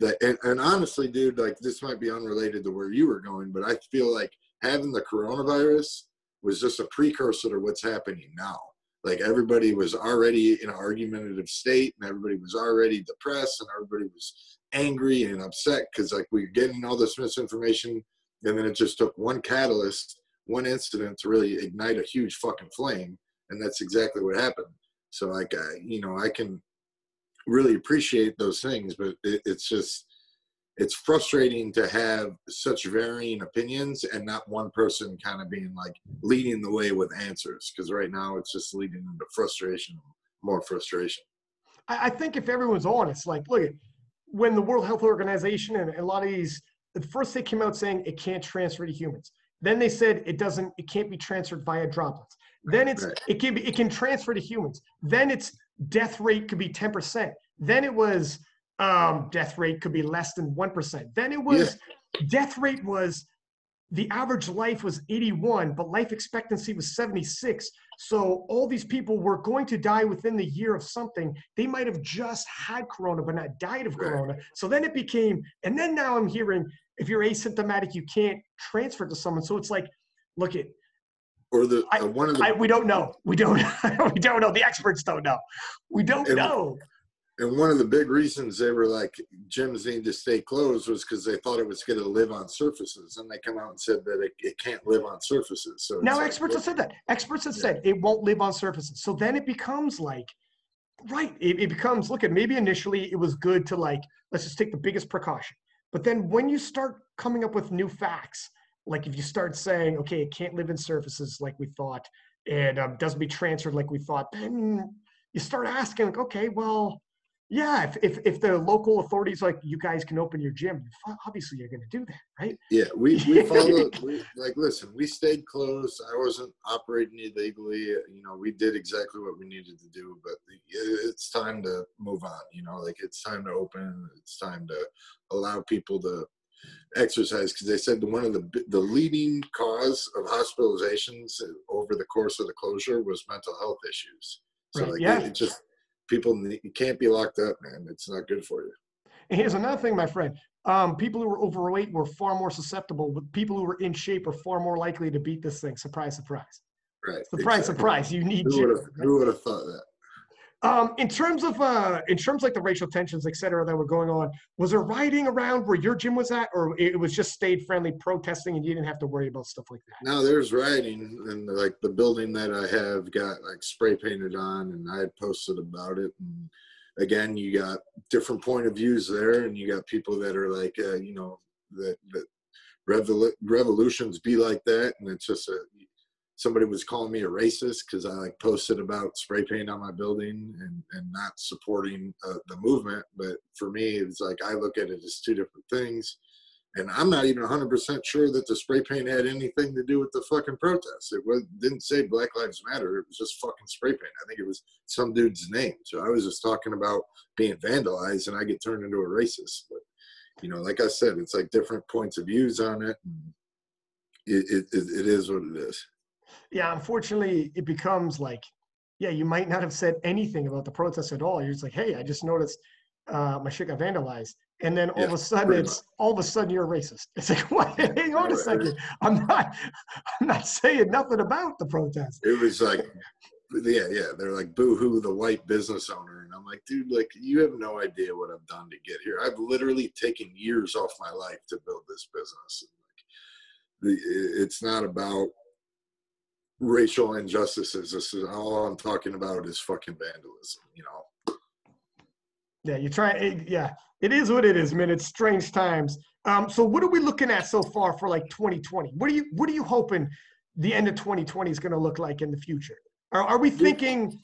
Speaker 2: that. And, and honestly, dude, like, this might be unrelated to where you were going, but I feel like having the coronavirus was just a precursor to what's happening now. Like everybody was already in an argumentative state, and everybody was already depressed, and everybody was angry and upset because like we are getting all this misinformation, and then it just took one catalyst, one incident to really ignite a huge fucking flame, and that's exactly what happened. So like I, you know, I can really appreciate those things, but it, it's just it's frustrating to have such varying opinions and not one person kind of being like leading the way with answers because right now it's just leading into frustration more frustration.
Speaker 1: I think if everyone's honest like look at when the world health organization and a lot of these at first they came out saying it can't transfer to humans. Then they said it doesn't it can't be transferred via droplets. Then it's right. it can be it can transfer to humans. Then it's death rate could be 10% then it was um, death rate could be less than 1%. Then it was, yeah. death rate was, the average life was 81, but life expectancy was 76. So all these people were going to die within the year of something. They might have just had corona, but not died of right. corona. So then it became, and then now I'm hearing if you're asymptomatic, you can't transfer to someone. So it's like, look at,
Speaker 2: or the I, uh, one of the
Speaker 1: I, we don't know. We don't. we don't know. The experts don't know. We don't know
Speaker 2: and one of the big reasons they were like gyms need to stay closed was because they thought it was going to live on surfaces. And they come out and said that it, it can't live on surfaces. So
Speaker 1: now experts like, have said that. Experts have yeah. said it won't live on surfaces. So then it becomes like right it, it becomes look at maybe initially it was good to like let's just take the biggest precaution. But then when you start coming up with new facts like if you start saying okay it can't live in surfaces like we thought and um, doesn't be transferred like we thought then you start asking like okay well yeah, if, if, if the local authorities like you guys can open your gym, obviously you're going to do that, right?
Speaker 2: Yeah, we we followed. we, like, listen, we stayed close. I wasn't operating illegally. You know, we did exactly what we needed to do. But it's time to move on. You know, like it's time to open. It's time to allow people to exercise because they said one of the the leading cause of hospitalizations over the course of the closure was mental health issues. So right. like yeah. it, it just people you can't be locked up, man. It's not good for you.
Speaker 1: And here's another thing, my friend. Um, people who were overweight were far more susceptible, but people who were in shape are far more likely to beat this thing. Surprise, surprise.
Speaker 2: Right.
Speaker 1: Surprise, exactly. surprise. You need
Speaker 2: who would have thought that?
Speaker 1: Um, in terms of uh, in terms like the racial tensions, et cetera, that were going on, was there rioting around where your gym was at, or it was just stayed friendly protesting, and you didn't have to worry about stuff like that?
Speaker 2: No, there's rioting, and like the building that I have got like spray painted on, and I had posted about it. And again, you got different point of views there, and you got people that are like, uh, you know, that that revol- revolutions be like that, and it's just a somebody was calling me a racist because I like posted about spray paint on my building and, and not supporting uh, the movement. But for me, it's like I look at it as two different things. And I'm not even 100% sure that the spray paint had anything to do with the fucking protest. It was, didn't say Black Lives Matter. It was just fucking spray paint. I think it was some dude's name. So I was just talking about being vandalized and I get turned into a racist. But, you know, like I said, it's like different points of views on it. It, it, it, it is what it is
Speaker 1: yeah, unfortunately, it becomes like, yeah, you might not have said anything about the protest at all. You're just like, hey, I just noticed uh, my shit got vandalized. And then all yeah, of a sudden, it's much. all of a sudden you're a racist. It's like, what? Hang on a second. I'm not. I'm not saying nothing about the protest.
Speaker 2: It was like, yeah, yeah. They're like, boo hoo, the white business owner, and I'm like, dude, like you have no idea what I've done to get here. I've literally taken years off my life to build this business. Like, it's not about racial injustices. This is all I'm talking about is fucking vandalism, you know.
Speaker 1: Yeah, you try. Eh, yeah, it is what it is, man. It's strange times. Um, so what are we looking at so far for like 2020? What are you What are you hoping the end of 2020 is going to look like in the future? Are, are we thinking,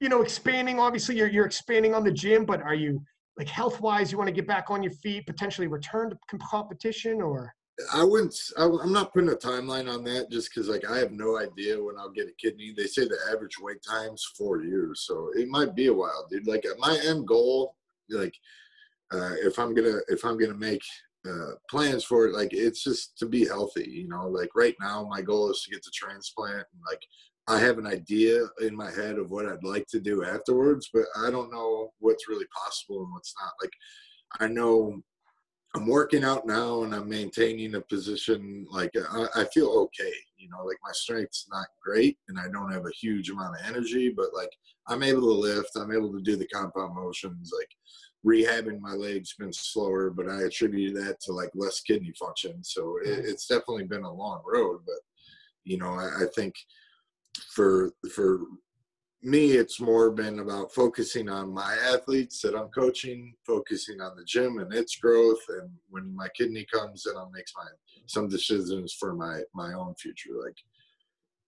Speaker 1: you know, expanding? Obviously, you're you're expanding on the gym, but are you like health wise? You want to get back on your feet, potentially return to competition, or
Speaker 2: I wouldn't. I, am not putting a timeline on that just because, like, I have no idea when I'll get a kidney. They say the average wait time's four years, so it might be a while, dude. Like, my end goal, like, uh, if I'm gonna if I'm gonna make uh, plans for it, like, it's just to be healthy. You know, like right now, my goal is to get the transplant and like I have an idea in my head of what I'd like to do afterwards, but I don't know what's really possible and what's not. Like, I know I'm working out now and I'm maintaining a position. Like, I, I feel okay. You know, like my strength's not great and I don't have a huge amount of energy, but like I'm able to lift. I'm able to do the compound motions. Like, rehabbing my legs been slower, but I attribute that to like less kidney function. So it, mm. it's definitely been a long road, but you know, I, I think for for me it's more been about focusing on my athletes that i'm coaching focusing on the gym and its growth and when my kidney comes then i'll make my some decisions for my my own future. Like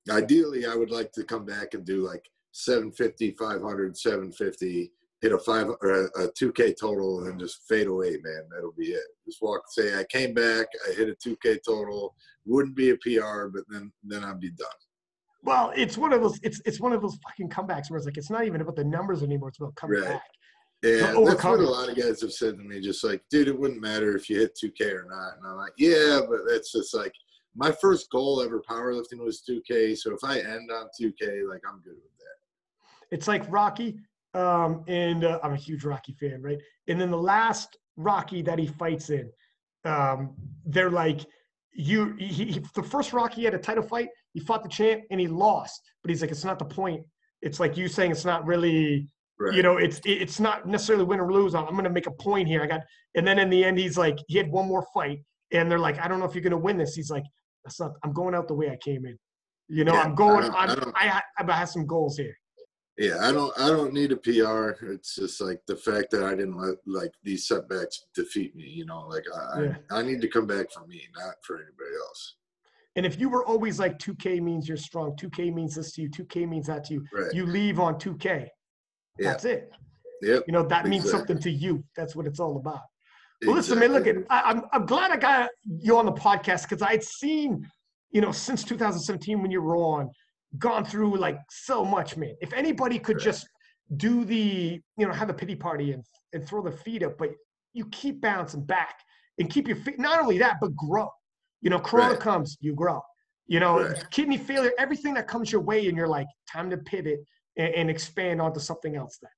Speaker 2: ideally i would like to come back and do like 750 500 750 hit a five or a, a 2k total and then just fade away man. That'll be it. Just walk say i came back i hit a 2k total wouldn't be a pr but then then i'd be done
Speaker 1: well, it's one of those. It's it's one of those fucking comebacks where it's like it's not even about the numbers anymore. It's about coming right. back.
Speaker 2: Yeah, that's what a lot of guys have said to me. Just like, dude, it wouldn't matter if you hit 2K or not. And I'm like, yeah, but that's just like my first goal ever powerlifting was 2K. So if I end on 2K, like I'm good with that.
Speaker 1: It's like Rocky, um, and uh, I'm a huge Rocky fan, right? And then the last Rocky that he fights in, um, they're like, you, he, he, the first Rocky had a title fight he fought the champ and he lost. But he's like, it's not the point. It's like you saying it's not really, right. you know, it's it's not necessarily win or lose. I'm going to make a point here. I got, and then in the end, he's like, he had one more fight, and they're like, I don't know if you're going to win this. He's like, that's not. I'm going out the way I came in. You know, yeah, I'm going. I, I'm, I, I, I have some goals here.
Speaker 2: Yeah, I don't. I don't need a PR. It's just like the fact that I didn't let like these setbacks defeat me. You know, like I, yeah. I, I need to come back for me, not for anybody else.
Speaker 1: And if you were always like 2K means you're strong, 2K means this to you, 2K means that to you, right. you leave on 2K. Yeah. That's it.
Speaker 2: Yep.
Speaker 1: You know, that means something to you. That's what it's all about. Well, listen, man, look, at, I, am I'm, I'm glad I got you on the podcast because I'd seen, you know, since 2017 when you were on, gone through like so much, man. If anybody could right. just do the, you know, have a pity party and, and throw the feet up, but you keep bouncing back and keep your feet, not only that, but grow. You know, Corona right. comes, you grow. You know, right. kidney failure, everything that comes your way, and you're like, time to pivot and, and expand onto something else. That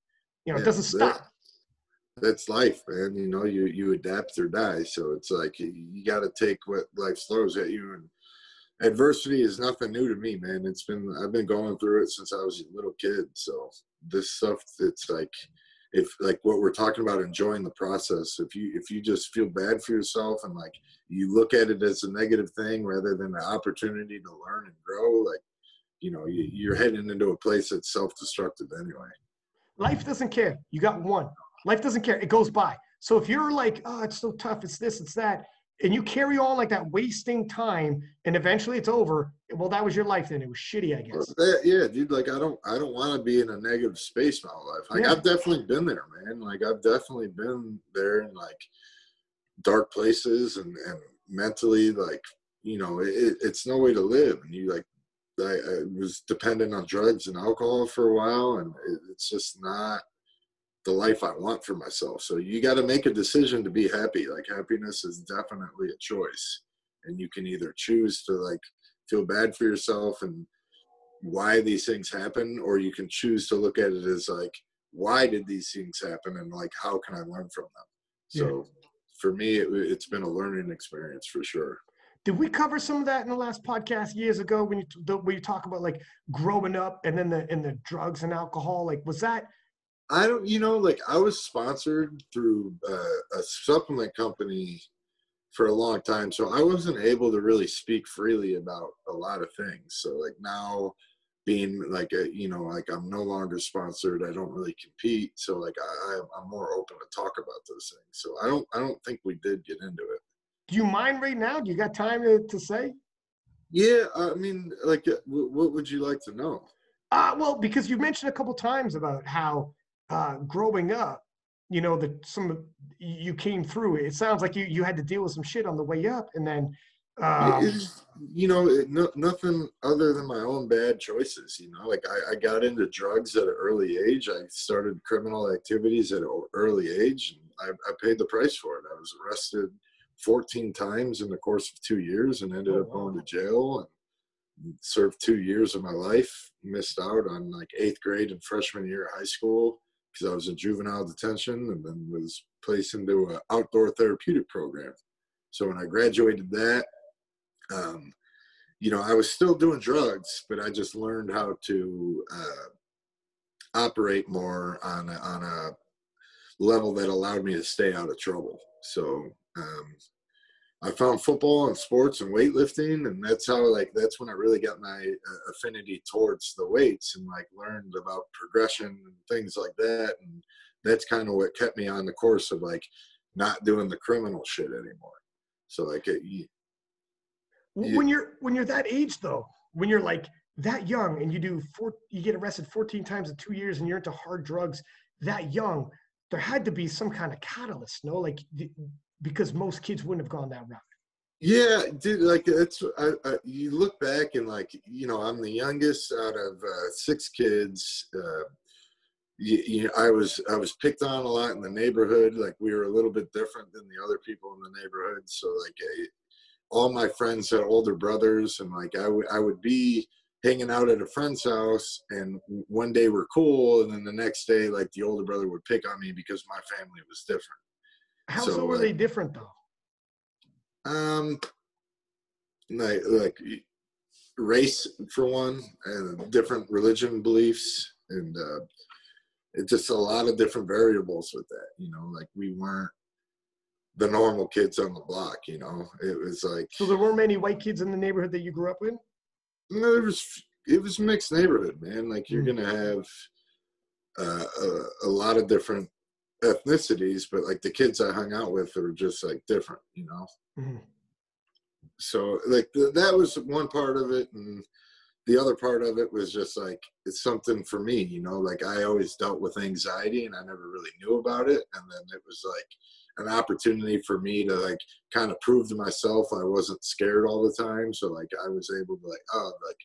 Speaker 1: you know, yeah, it doesn't stop.
Speaker 2: That, that's life, man. You know, you you adapt or die. So it's like you, you got to take what life throws at you, and adversity is nothing new to me, man. It's been I've been going through it since I was a little kid. So this stuff, it's like if like what we're talking about enjoying the process. If you if you just feel bad for yourself and like you look at it as a negative thing rather than an opportunity to learn and grow like you know you, you're heading into a place that's self-destructive anyway.
Speaker 1: Life doesn't care. You got one. Life doesn't care. It goes by. So if you're like oh it's so tough. It's this it's that and you carry on like that, wasting time, and eventually it's over. Well, that was your life then. It was shitty, I guess.
Speaker 2: Yeah, dude. Like I don't, I don't want to be in a negative space my whole life. Like yeah. I've definitely been there, man. Like I've definitely been there in like dark places and and mentally, like you know, it, it's no way to live. And you like, I, I was dependent on drugs and alcohol for a while, and it, it's just not the life I want for myself. So you got to make a decision to be happy. Like happiness is definitely a choice. And you can either choose to like feel bad for yourself and why these things happen, or you can choose to look at it as like, why did these things happen and like, how can I learn from them? So yeah. for me, it, it's been a learning experience for sure.
Speaker 1: Did we cover some of that in the last podcast years ago when you the, when you talk about like growing up and then the and the drugs and alcohol? Like, was that
Speaker 2: I don't, you know, like I was sponsored through uh, a supplement company for a long time, so I wasn't able to really speak freely about a lot of things. So like now, being like a, you know, like I'm no longer sponsored, I don't really compete, so like I, I'm more open to talk about those things. So I don't, I don't think we did get into it.
Speaker 1: Do you mind right now? Do you got time to, to say?
Speaker 2: Yeah, I mean, like, uh, what would you like to know?
Speaker 1: Uh, well, because you mentioned a couple times about how uh, growing up, you know, that some you came through. It sounds like you you had to deal with some shit on the way up, and then. Um,
Speaker 2: you know, it, no, nothing other than my own bad choices. You know, like I, I got into drugs at an early age. I started criminal activities at an early age, and I, I paid the price for it. I was arrested 14 times in the course of two years and ended oh, up wow. going to jail. And served two years of my life. Missed out on like eighth grade and freshman year of high school because I was in juvenile detention, and then was placed into an outdoor therapeutic program. So when I graduated that, um, you know, I was still doing drugs, but I just learned how to uh, operate more on a, on a level that allowed me to stay out of trouble. So um, I found football and sports and weightlifting, and that's how like that's when I really got my uh, affinity towards the weights and like learned about progression and things like that. And that's kind of what kept me on the course of like not doing the criminal shit anymore. So like it, you,
Speaker 1: when you're when you're that age though, when you're like that young and you do four, you get arrested 14 times in two years and you're into hard drugs that young, there had to be some kind of catalyst, no? Like because most kids wouldn't have gone that route.
Speaker 2: Yeah, dude. Like it's I, I, you look back and like you know I'm the youngest out of uh, six kids. Uh, you, you, I was I was picked on a lot in the neighborhood. Like we were a little bit different than the other people in the neighborhood. So like I, all my friends had older brothers, and like I would I would be hanging out at a friend's house, and one day we're cool, and then the next day like the older brother would pick on me because my family was different.
Speaker 1: How so, so were they different though?
Speaker 2: Um, like like race for one, and different religion beliefs, and uh, it's just a lot of different variables with that. You know, like we weren't the normal kids on the block. You know, it was like
Speaker 1: so there weren't many white kids in the neighborhood that you grew up with.
Speaker 2: No, there was it was mixed neighborhood, man. Like you're mm-hmm. gonna have uh, a, a lot of different ethnicities, but like the kids I hung out with were just like different, you know. Mm-hmm. So like the, that was one part of it, and the other part of it was just like it's something for me, you know. Like I always dealt with anxiety, and I never really knew about it, and then it was like an opportunity for me to like kind of prove to myself I wasn't scared all the time. So like I was able to like oh like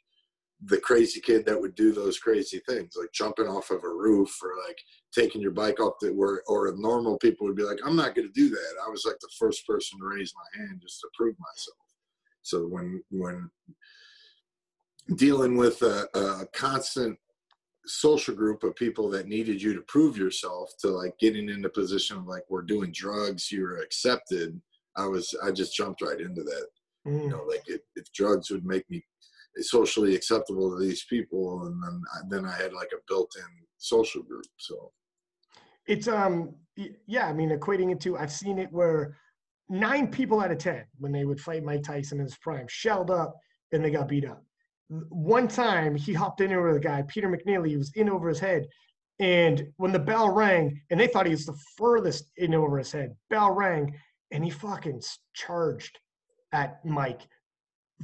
Speaker 2: the crazy kid that would do those crazy things, like jumping off of a roof or like taking your bike off the where or normal people would be like, I'm not gonna do that. I was like the first person to raise my hand just to prove myself. So when when dealing with a, a constant social group of people that needed you to prove yourself to like getting in the position of like we're doing drugs, you're accepted. I was I just jumped right into that. Mm. You know, like if, if drugs would make me socially acceptable to these people and then then i had like a built-in social group so.
Speaker 1: It's um yeah i mean equating it to i've seen it where nine people out of ten when they would fight mike tyson in his prime shelled up and they got beat up. One time he hopped in over the guy peter mcneeley he was in over his head and when the bell rang and they thought he was the furthest in over his head bell rang and he fucking charged at mike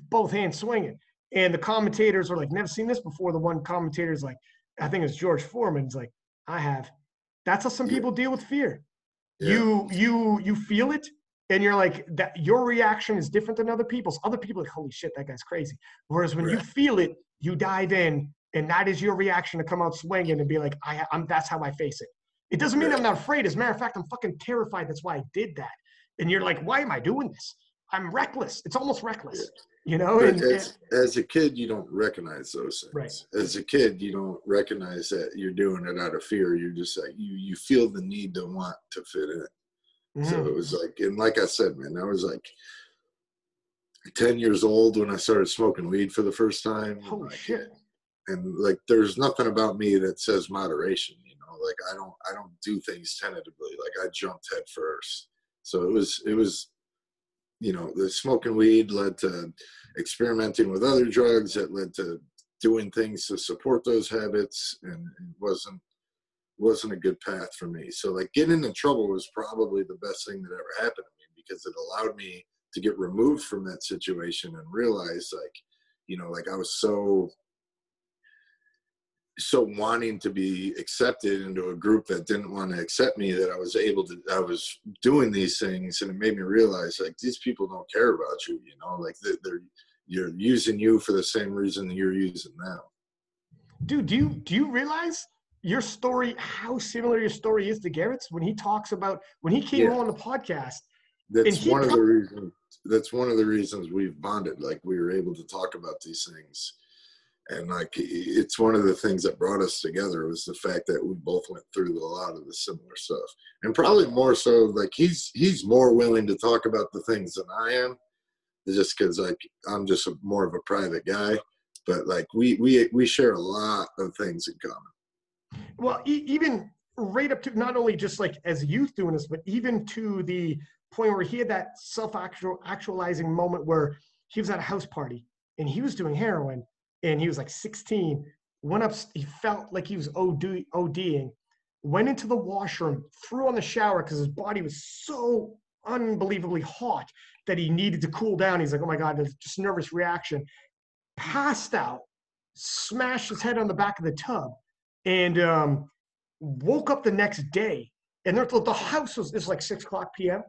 Speaker 1: both hands swinging and the commentators were like, never seen this before. The one commentator is like, I think it's George Foreman. Is like, I have. That's how some people deal with fear. Yeah. You you you feel it, and you're like that. Your reaction is different than other people's. Other people are like, holy shit, that guy's crazy. Whereas when right. you feel it, you dive in, and that is your reaction to come out swinging and be like, I, am That's how I face it. It doesn't mean. I'm not afraid. As a matter of fact, I'm fucking terrified. That's why I did that. And you're like, why am I doing this? I'm reckless. It's almost reckless. You know and,
Speaker 2: as, as, a kid you don't recognize those things.
Speaker 1: Right.
Speaker 2: as a kid you don't recognize that you're doing it out of fear. You're just like you you feel the need to want to fit in. Mm-hmm. so it was like and like i said man i was like 10 years old when i started smoking weed for the first time
Speaker 1: holy like, shit.
Speaker 2: and like there's nothing about me that says moderation you know like i don't i don't do things tentatively. Like i jumped head first. So it was it was you know, the smoking weed led to experimenting with other drugs that led to doing things to support those habits and it wasn't wasn't a good path for me. So like getting in trouble was probably the best thing that ever happened to me because it allowed me to get removed from that situation and realize like, you know, like I was so so wanting to be accepted into a group that didn't want to accept me that I was able to I was doing these things and it made me realize like these people don't care about you you know? Like they're, they're you're using you for the same reason that you're using them.
Speaker 1: Dude do you do you realize your story how similar your story is to Garrett's? When he talks about when he came yeah. on the podcast
Speaker 2: that's one of the reasons that's one of the reasons we've bonded like we were able to talk about these things and like it's one of the things that brought us together was the fact that we both went through a lot of the similar stuff. And probably more so like he's he's more willing to talk about the things than i am just because like i'm just a, more of a private guy. But like we we we share a lot of things in common.
Speaker 1: Well e- even right up to not only just like as youth doing this but even to the point where he had that self actualizing moment where he was at a house party and he was doing heroin and he was like 16 went up he felt like he was OD, oding went into the washroom threw on the shower because his body was so unbelievably hot that he needed to cool down. He's like oh my god there's just nervous reaction. Passed out smashed his head on the back of the tub and um, woke up the next day. And there, the house was it's like 6 o'clock p.m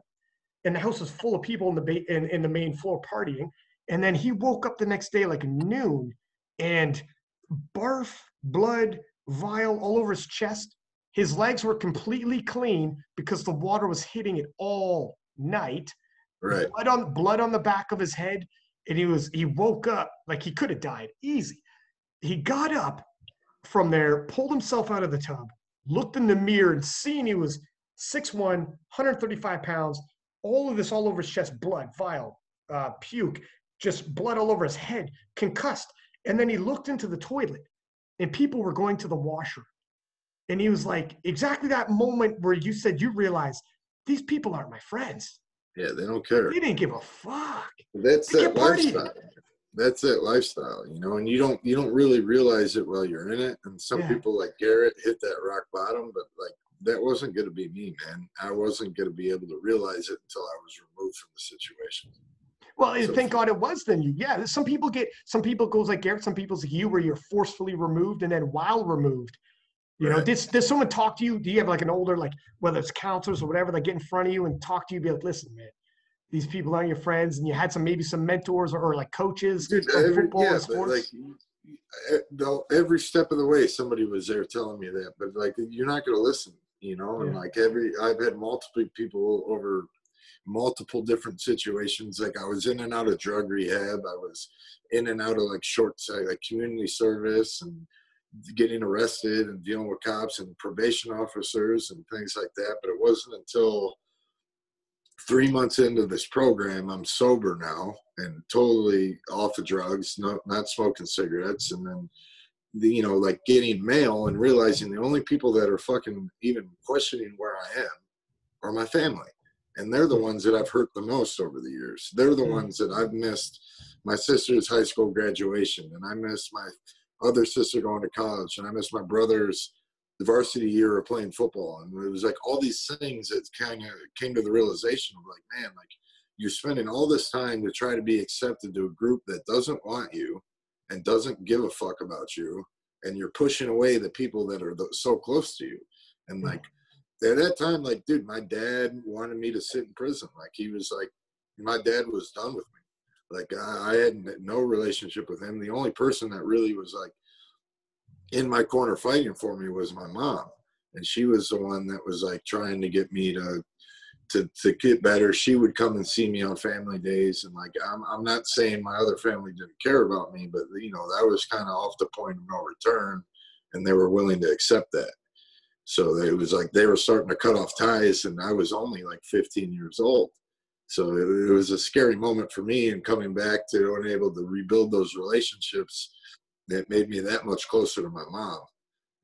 Speaker 1: and the house was full of people in the ba- in, in the main floor partying. And then he woke up the next day like noon and barf, blood, vial all over his chest. His legs were completely clean because the water was hitting it all night.
Speaker 2: Right.
Speaker 1: Blood on blood on the back of his head, and he was he woke up like he could have died easy. He got up from there, pulled himself out of the tub, looked in the mirror, and seeing he was 6'1", 135 pounds. All of this all over his chest, blood, vial, uh, puke, just blood all over his head, concussed. And then he looked into the toilet and people were going to the washer. And he was like, exactly that moment where you said you realized these people aren't my friends.
Speaker 2: Yeah, they don't care.
Speaker 1: They didn't give a fuck.
Speaker 2: That's they that lifestyle. That's that lifestyle, you know, and you don't you don't really realize it while you're in it. And some yeah. people like Garrett hit that rock bottom, but like that wasn't gonna be me, man. I wasn't gonna be able to realize it until I was removed from the situation.
Speaker 1: Well, so, thank God it was then you. Yeah, some people get some people goes like Garrett, some people's like you where you're forcefully removed and then while removed. You right. know, did, did someone talk to you? Do you have like an older, like whether it's counselors or whatever, like get in front of you and talk to you, be like, listen, man, these people aren't your friends, and you had some maybe some mentors or, or like coaches
Speaker 2: Dude, every, football yeah. Like, every step of the way, somebody was there telling me that, but like you're not going to listen, you know. And like every, I've had multiple people over multiple different situations. Like I was in and out of drug rehab. I was in and out of like short like community service and getting arrested and dealing with cops and probation officers and things like that. But it wasn't until three months into this program, I'm sober now and totally off of drugs, not not smoking cigarettes, and then the, you know like getting mail and realizing the only people that are fucking even questioning where I am are my family and they're the ones that I've hurt the most over the years. They're the mm. ones that I've missed my sister's high school graduation, and I missed my other sister going to college, and I missed my brother's the varsity year of playing football, and it was like all these things that kind of came to the realization of like, man, like you're spending all this time to try to be accepted to a group that doesn't want you and doesn't give a fuck about you, and you're pushing away the people that are so close to you, and mm. like at that time, like, dude, my dad wanted me to sit in prison. Like, he was like, my dad was done with me. Like, I, I had no relationship with him. The only person that really was like in my corner fighting for me was my mom, and she was the one that was like trying to get me to to to get better. She would come and see me on family days, and like, I'm I'm not saying my other family didn't care about me, but you know, that was kind of off the point of no return, and they were willing to accept that so it was like they were starting to cut off ties, and I was only like 15 years old. So it, it was a scary moment for me, and coming back to unable to rebuild those relationships, that made me that much closer to my mom,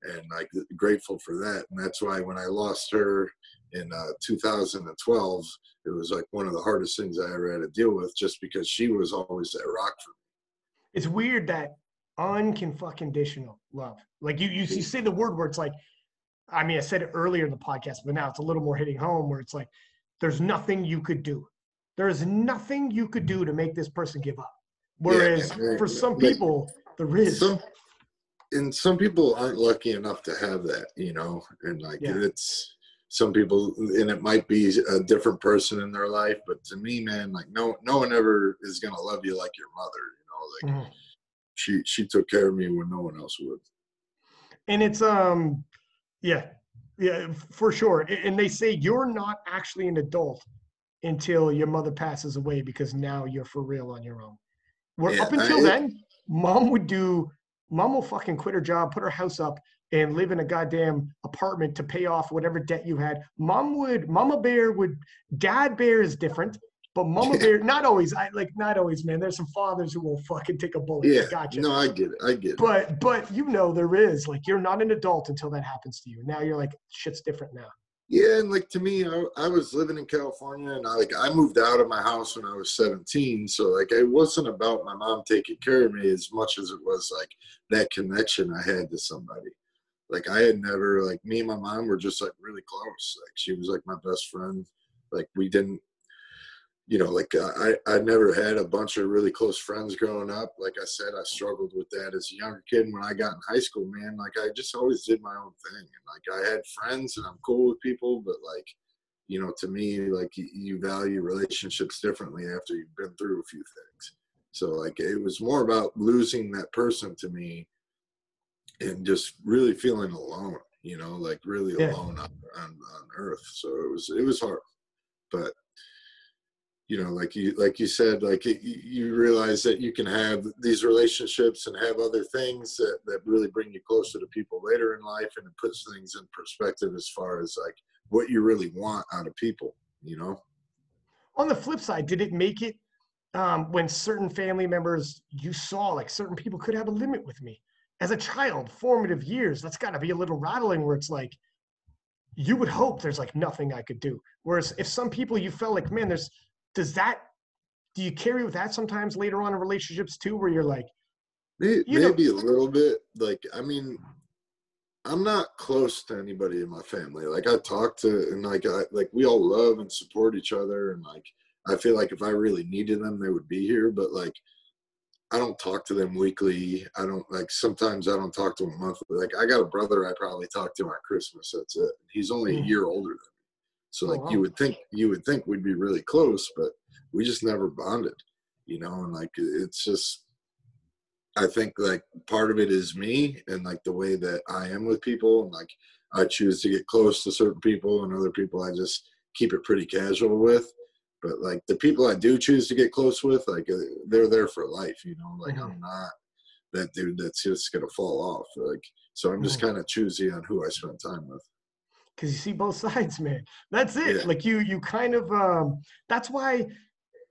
Speaker 2: and like grateful for that. And that's why when I lost her in uh, 2012, it was like one of the hardest things I ever had to deal with, just because she was always that rock for me.
Speaker 1: It's weird that unconditional love. Like you, you, you say the word where it's like I mean, I said it earlier in the podcast, but now it's a little more hitting home where it's like, there's nothing you could do. There is nothing you could do to make this person give up. Whereas yeah, for some people, there is.
Speaker 2: Some, and some people aren't lucky enough to have that, you know, and like yeah. it's some people, and it might be a different person in their life, but to me, man, like no, no one ever is gonna love you like your mother, you know, like mm-hmm. she she took care of me when no one else would.
Speaker 1: And it's um yeah, yeah, for sure. And they say you're not actually an adult until your mother passes away because now you're for real on your own. Where
Speaker 2: Yeah,
Speaker 1: up until
Speaker 2: I-
Speaker 1: then, mom would do, mom will fucking quit her job, put her house up, and live in a goddamn apartment to pay off whatever debt you had. Mom would, Mama Bear would, Dad Bear is different, but Mama. Bear, not always. I like not always, man. There's some fathers who will fucking take a bullet.
Speaker 2: Yeah,
Speaker 1: gotcha.
Speaker 2: no, I get it. I get it.
Speaker 1: But but you know there is like you're not an adult until that happens to you. Now you're like shit's different now.
Speaker 2: Yeah, and like to me, I, I was living in California, and I like I moved out of my house when I was 17. So like it wasn't about my mom taking care of me as much as it was like that connection I had to somebody. Like I had never like me and my mom were just like really close. Like she was like my best friend. Like we didn't, you know, like uh, I I never had a bunch of really close friends growing up. Like I said, I struggled with that as a younger kid. When I got in high school, man, like I just always did my own thing. And like I had friends, and I'm cool with people, but like you know, to me, like you, you value relationships differently after you've been through a few things. So like it was more about losing that person to me and just really feeling alone, you know, like really
Speaker 1: Yeah.
Speaker 2: alone on, on, on earth. So it was, it was hard, but you know, like you, like you said, like it, you realize that you can have these relationships and have other things that, that really bring you closer to people later in life. And it puts things in perspective as far as like what you really want out of people, you know?
Speaker 1: On the flip side, did it make it um, when certain family members you saw like certain people could have a limit with me as a child, formative years? That's got to be a little rattling where it's like you would hope there's like nothing I could do. Whereas if some people you felt like, man, there's does that do you carry with that sometimes later on in relationships too, where you're like,
Speaker 2: May-
Speaker 1: You know-
Speaker 2: Maybe a little bit. Like, I mean, I'm not close to anybody in my family. Like, I talk to, and like, I like we all love and support each other, and like, I feel like if I really needed them, they would be here. But like, I don't talk to them weekly. I don't like. Sometimes I don't talk to them monthly. Like, I got a brother I probably talk to on Christmas. That's it. He's only a
Speaker 1: Mm.
Speaker 2: year older than me. So
Speaker 1: Oh,
Speaker 2: like, you would think you would think we'd be really close, but we just never bonded. You know, and like, it's just I think like part of it is me and like the way that I am with people and like I choose to get close to certain people and other people I just keep it pretty casual with. But like the people I do choose to get close with, like uh, they're there for life, you know. Like I'm not that dude that's just gonna fall off. Like so, I'm just kind of choosy on who I spend time with.
Speaker 1: Because you see both sides, man. That's it.
Speaker 2: Yeah.
Speaker 1: Like you, you kind of. Um, that's why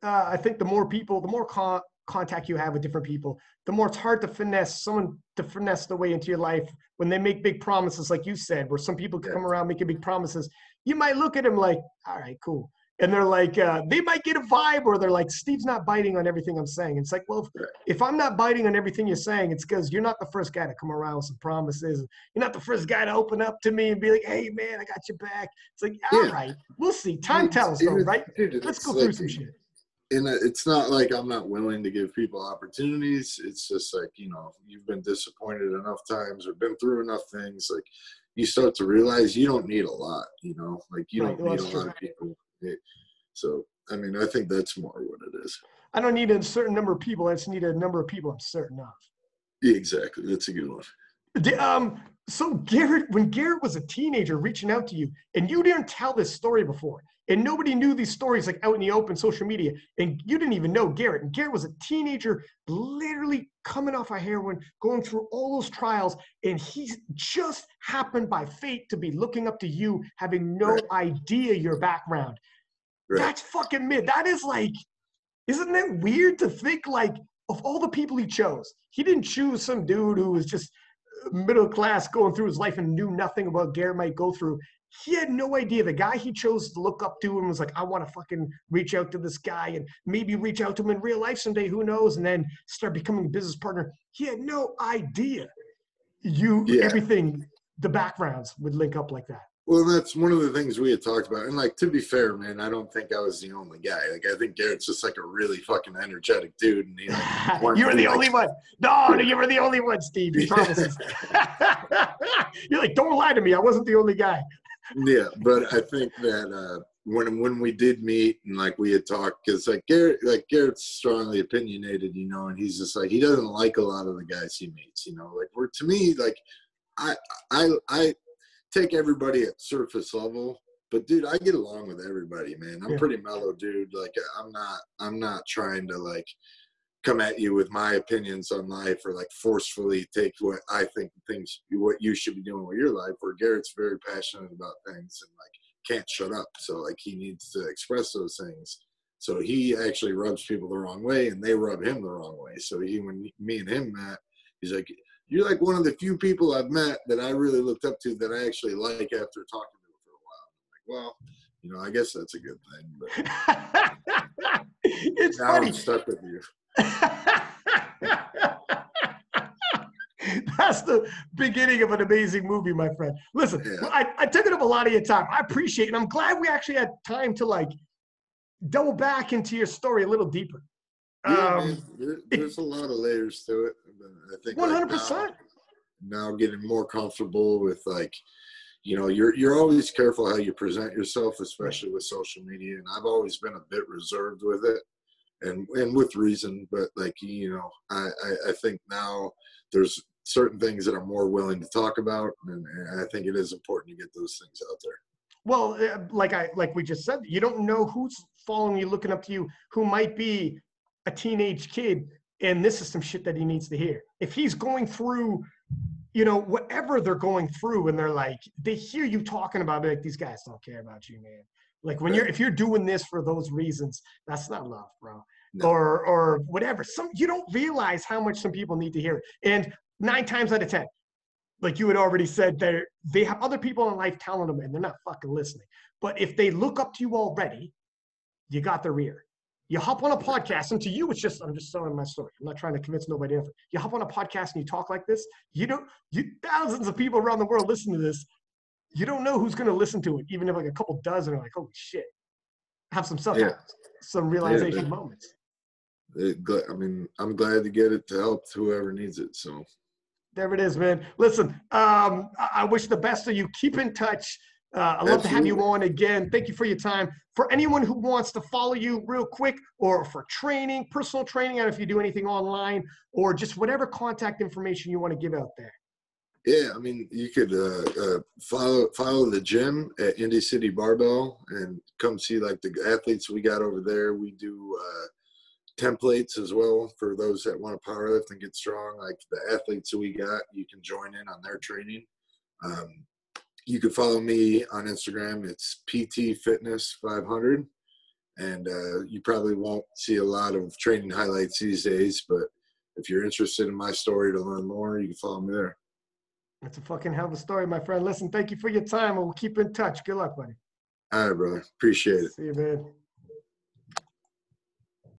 Speaker 1: uh, I think the more people, the more con- contact you have with different people, the more it's hard to finesse someone to finesse the way into your life when they make big promises, like you said, where some people
Speaker 2: Yeah.
Speaker 1: come around making big promises. You might look at them like, all right, cool. And they're like, uh, they might get a vibe, or they're like, Steve's not biting on everything I'm saying. It's like, well, if, if I'm not biting on everything you're saying, it's because you're not the first guy to come around with some promises. You're not the first guy to open up to me and be like, hey, man, I got your back. It's like, all
Speaker 2: Yeah.
Speaker 1: right, we'll see. Time tells, though, right?
Speaker 2: dude,
Speaker 1: Let's go through some shit.
Speaker 2: and it's not like I'm not willing to give people opportunities. It's just like you know, you've been disappointed enough times or been through enough things. Like you start to realize you don't need a lot. You know, like you
Speaker 1: Right,
Speaker 2: don't need a lot
Speaker 1: true.
Speaker 2: of people. So I mean, I think that's more what it is.
Speaker 1: I don't need a certain number of people. I just need a number of people I'm certain of.
Speaker 2: Yeah, exactly. That's a good one.
Speaker 1: Um, so Garrett, when Garrett was a teenager reaching out to you, and you didn't tell this story before, and nobody knew these stories like out in the open social media, and you didn't even know Garrett. And Garrett was a teenager, literally coming off of heroin, going through all those trials, and he just happened by fate to be looking up to you, having no
Speaker 2: Right.
Speaker 1: idea your background.
Speaker 2: Right.
Speaker 1: That's fucking mid. That is like, isn't that weird to think like of all the people he chose, he didn't choose some dude who was just middle class going through his life and knew nothing about Garrett might go through. He had no idea. The guy he chose to look up to and was like, I want to fucking reach out to this guy and maybe reach out to him in real life someday, who knows? And then start becoming a business partner. He had no idea you
Speaker 2: Yeah.
Speaker 1: everything, the backgrounds would link up like that.
Speaker 2: Well, that's one of the things we had talked about. And like to be fair, man, I don't think I was the only guy. Like I think Garrett's just like a really fucking energetic dude, and he like,
Speaker 1: you were the
Speaker 2: thing,
Speaker 1: only one. No, no, you were the only one, Steve. He promises. You're like, don't lie to me. I wasn't the only guy.
Speaker 2: yeah but i think that uh when when we did meet and like we had talked because like garrett like garrett's strongly opinionated you know and he's just like he doesn't like a lot of the guys he meets you know like we're to me like i i i take everybody at surface level but dude, I get along with everybody, man. I'm
Speaker 1: Yeah.
Speaker 2: pretty mellow, dude. Like I'm not I'm not trying to like come at you with my opinions on life or like forcefully take what I think things what you should be doing with your life. Where Garrett's very passionate about things and like can't shut up. So like he needs to express those things. So he actually rubs people the wrong way and they rub him the wrong way. So he when me and him met, he's like, You're like one of the few people I've met that I really looked up to that I actually like after talking to him for a while. I'm like, well, you know, I guess that's a good thing. But
Speaker 1: it's
Speaker 2: now
Speaker 1: funny.
Speaker 2: I'm stuck with you.
Speaker 1: That's the beginning of an amazing movie, my friend. Listen,
Speaker 2: Yeah.
Speaker 1: I, I took it up a lot of your time. I appreciate it. And I'm glad we actually had time to like double back into your story a little deeper.
Speaker 2: Yeah,
Speaker 1: Um,
Speaker 2: there, there's a lot of layers to it. I think
Speaker 1: hundred percent.
Speaker 2: now, getting more comfortable with like, you know, you're you're always careful how you present yourself, especially with social media. And I've always been a bit reserved with it, and and with reason. But like you know, I I, I think now there's certain things that I'm more willing to talk about, and, and I think it is important to get those things out there.
Speaker 1: Well, uh, like I like we just said, you don't know who's following you, looking up to you, who might be a teenage kid, and this is some shit that he needs to hear. If he's going through, you know, whatever they're going through, and they're like, they hear you talking about it, like these guys don't care about you, man. Like when you're if you're doing this for those reasons, that's not love, bro.
Speaker 2: No.
Speaker 1: Or or whatever. Some you don't realize how much some people need to hear it. And nine times out of ten, like you had already said, they they have other people in life telling them, and they're not fucking listening. But if they look up to you already, you got their ear. You hop on a podcast, and to you, it's just I'm just telling my story. I'm not trying to convince nobody else. You hop on a podcast and you talk like this. You don't. You thousands of people around the world listen to this. You don't know who's going to listen to it, even if like a couple dozen are like, "Holy shit!" Have some stuff,
Speaker 2: Yeah.
Speaker 1: some realization
Speaker 2: man.
Speaker 1: moments.
Speaker 2: It, I mean, I'm glad to get it to help whoever needs it. So
Speaker 1: There it is, man. Listen, um, I, I wish the best of you. Keep in touch. Uh, I'd love to have you on again. Thank you for your time. For anyone who wants to follow you real quick or for training, personal training, I don't know if you do anything online or just whatever contact information you want to give out there.
Speaker 2: Yeah, I mean, you could uh, uh, follow follow the gym at Indy City Barbell and come see like the athletes we got over there. We do uh, templates as well for those that want to powerlift and get strong. Like the athletes we got, you can join in on their training. Um, you can follow me on Instagram. It's PT Fitness 500, and uh, you probably won't see a lot of training highlights these days. But if you're interested in my story to learn more, you can follow me there.
Speaker 1: That's a fucking hell of a story, my friend. Listen, thank you for your time and we'll keep in touch. Good luck, buddy.
Speaker 2: All right, brother. Appreciate it.
Speaker 1: See you, man.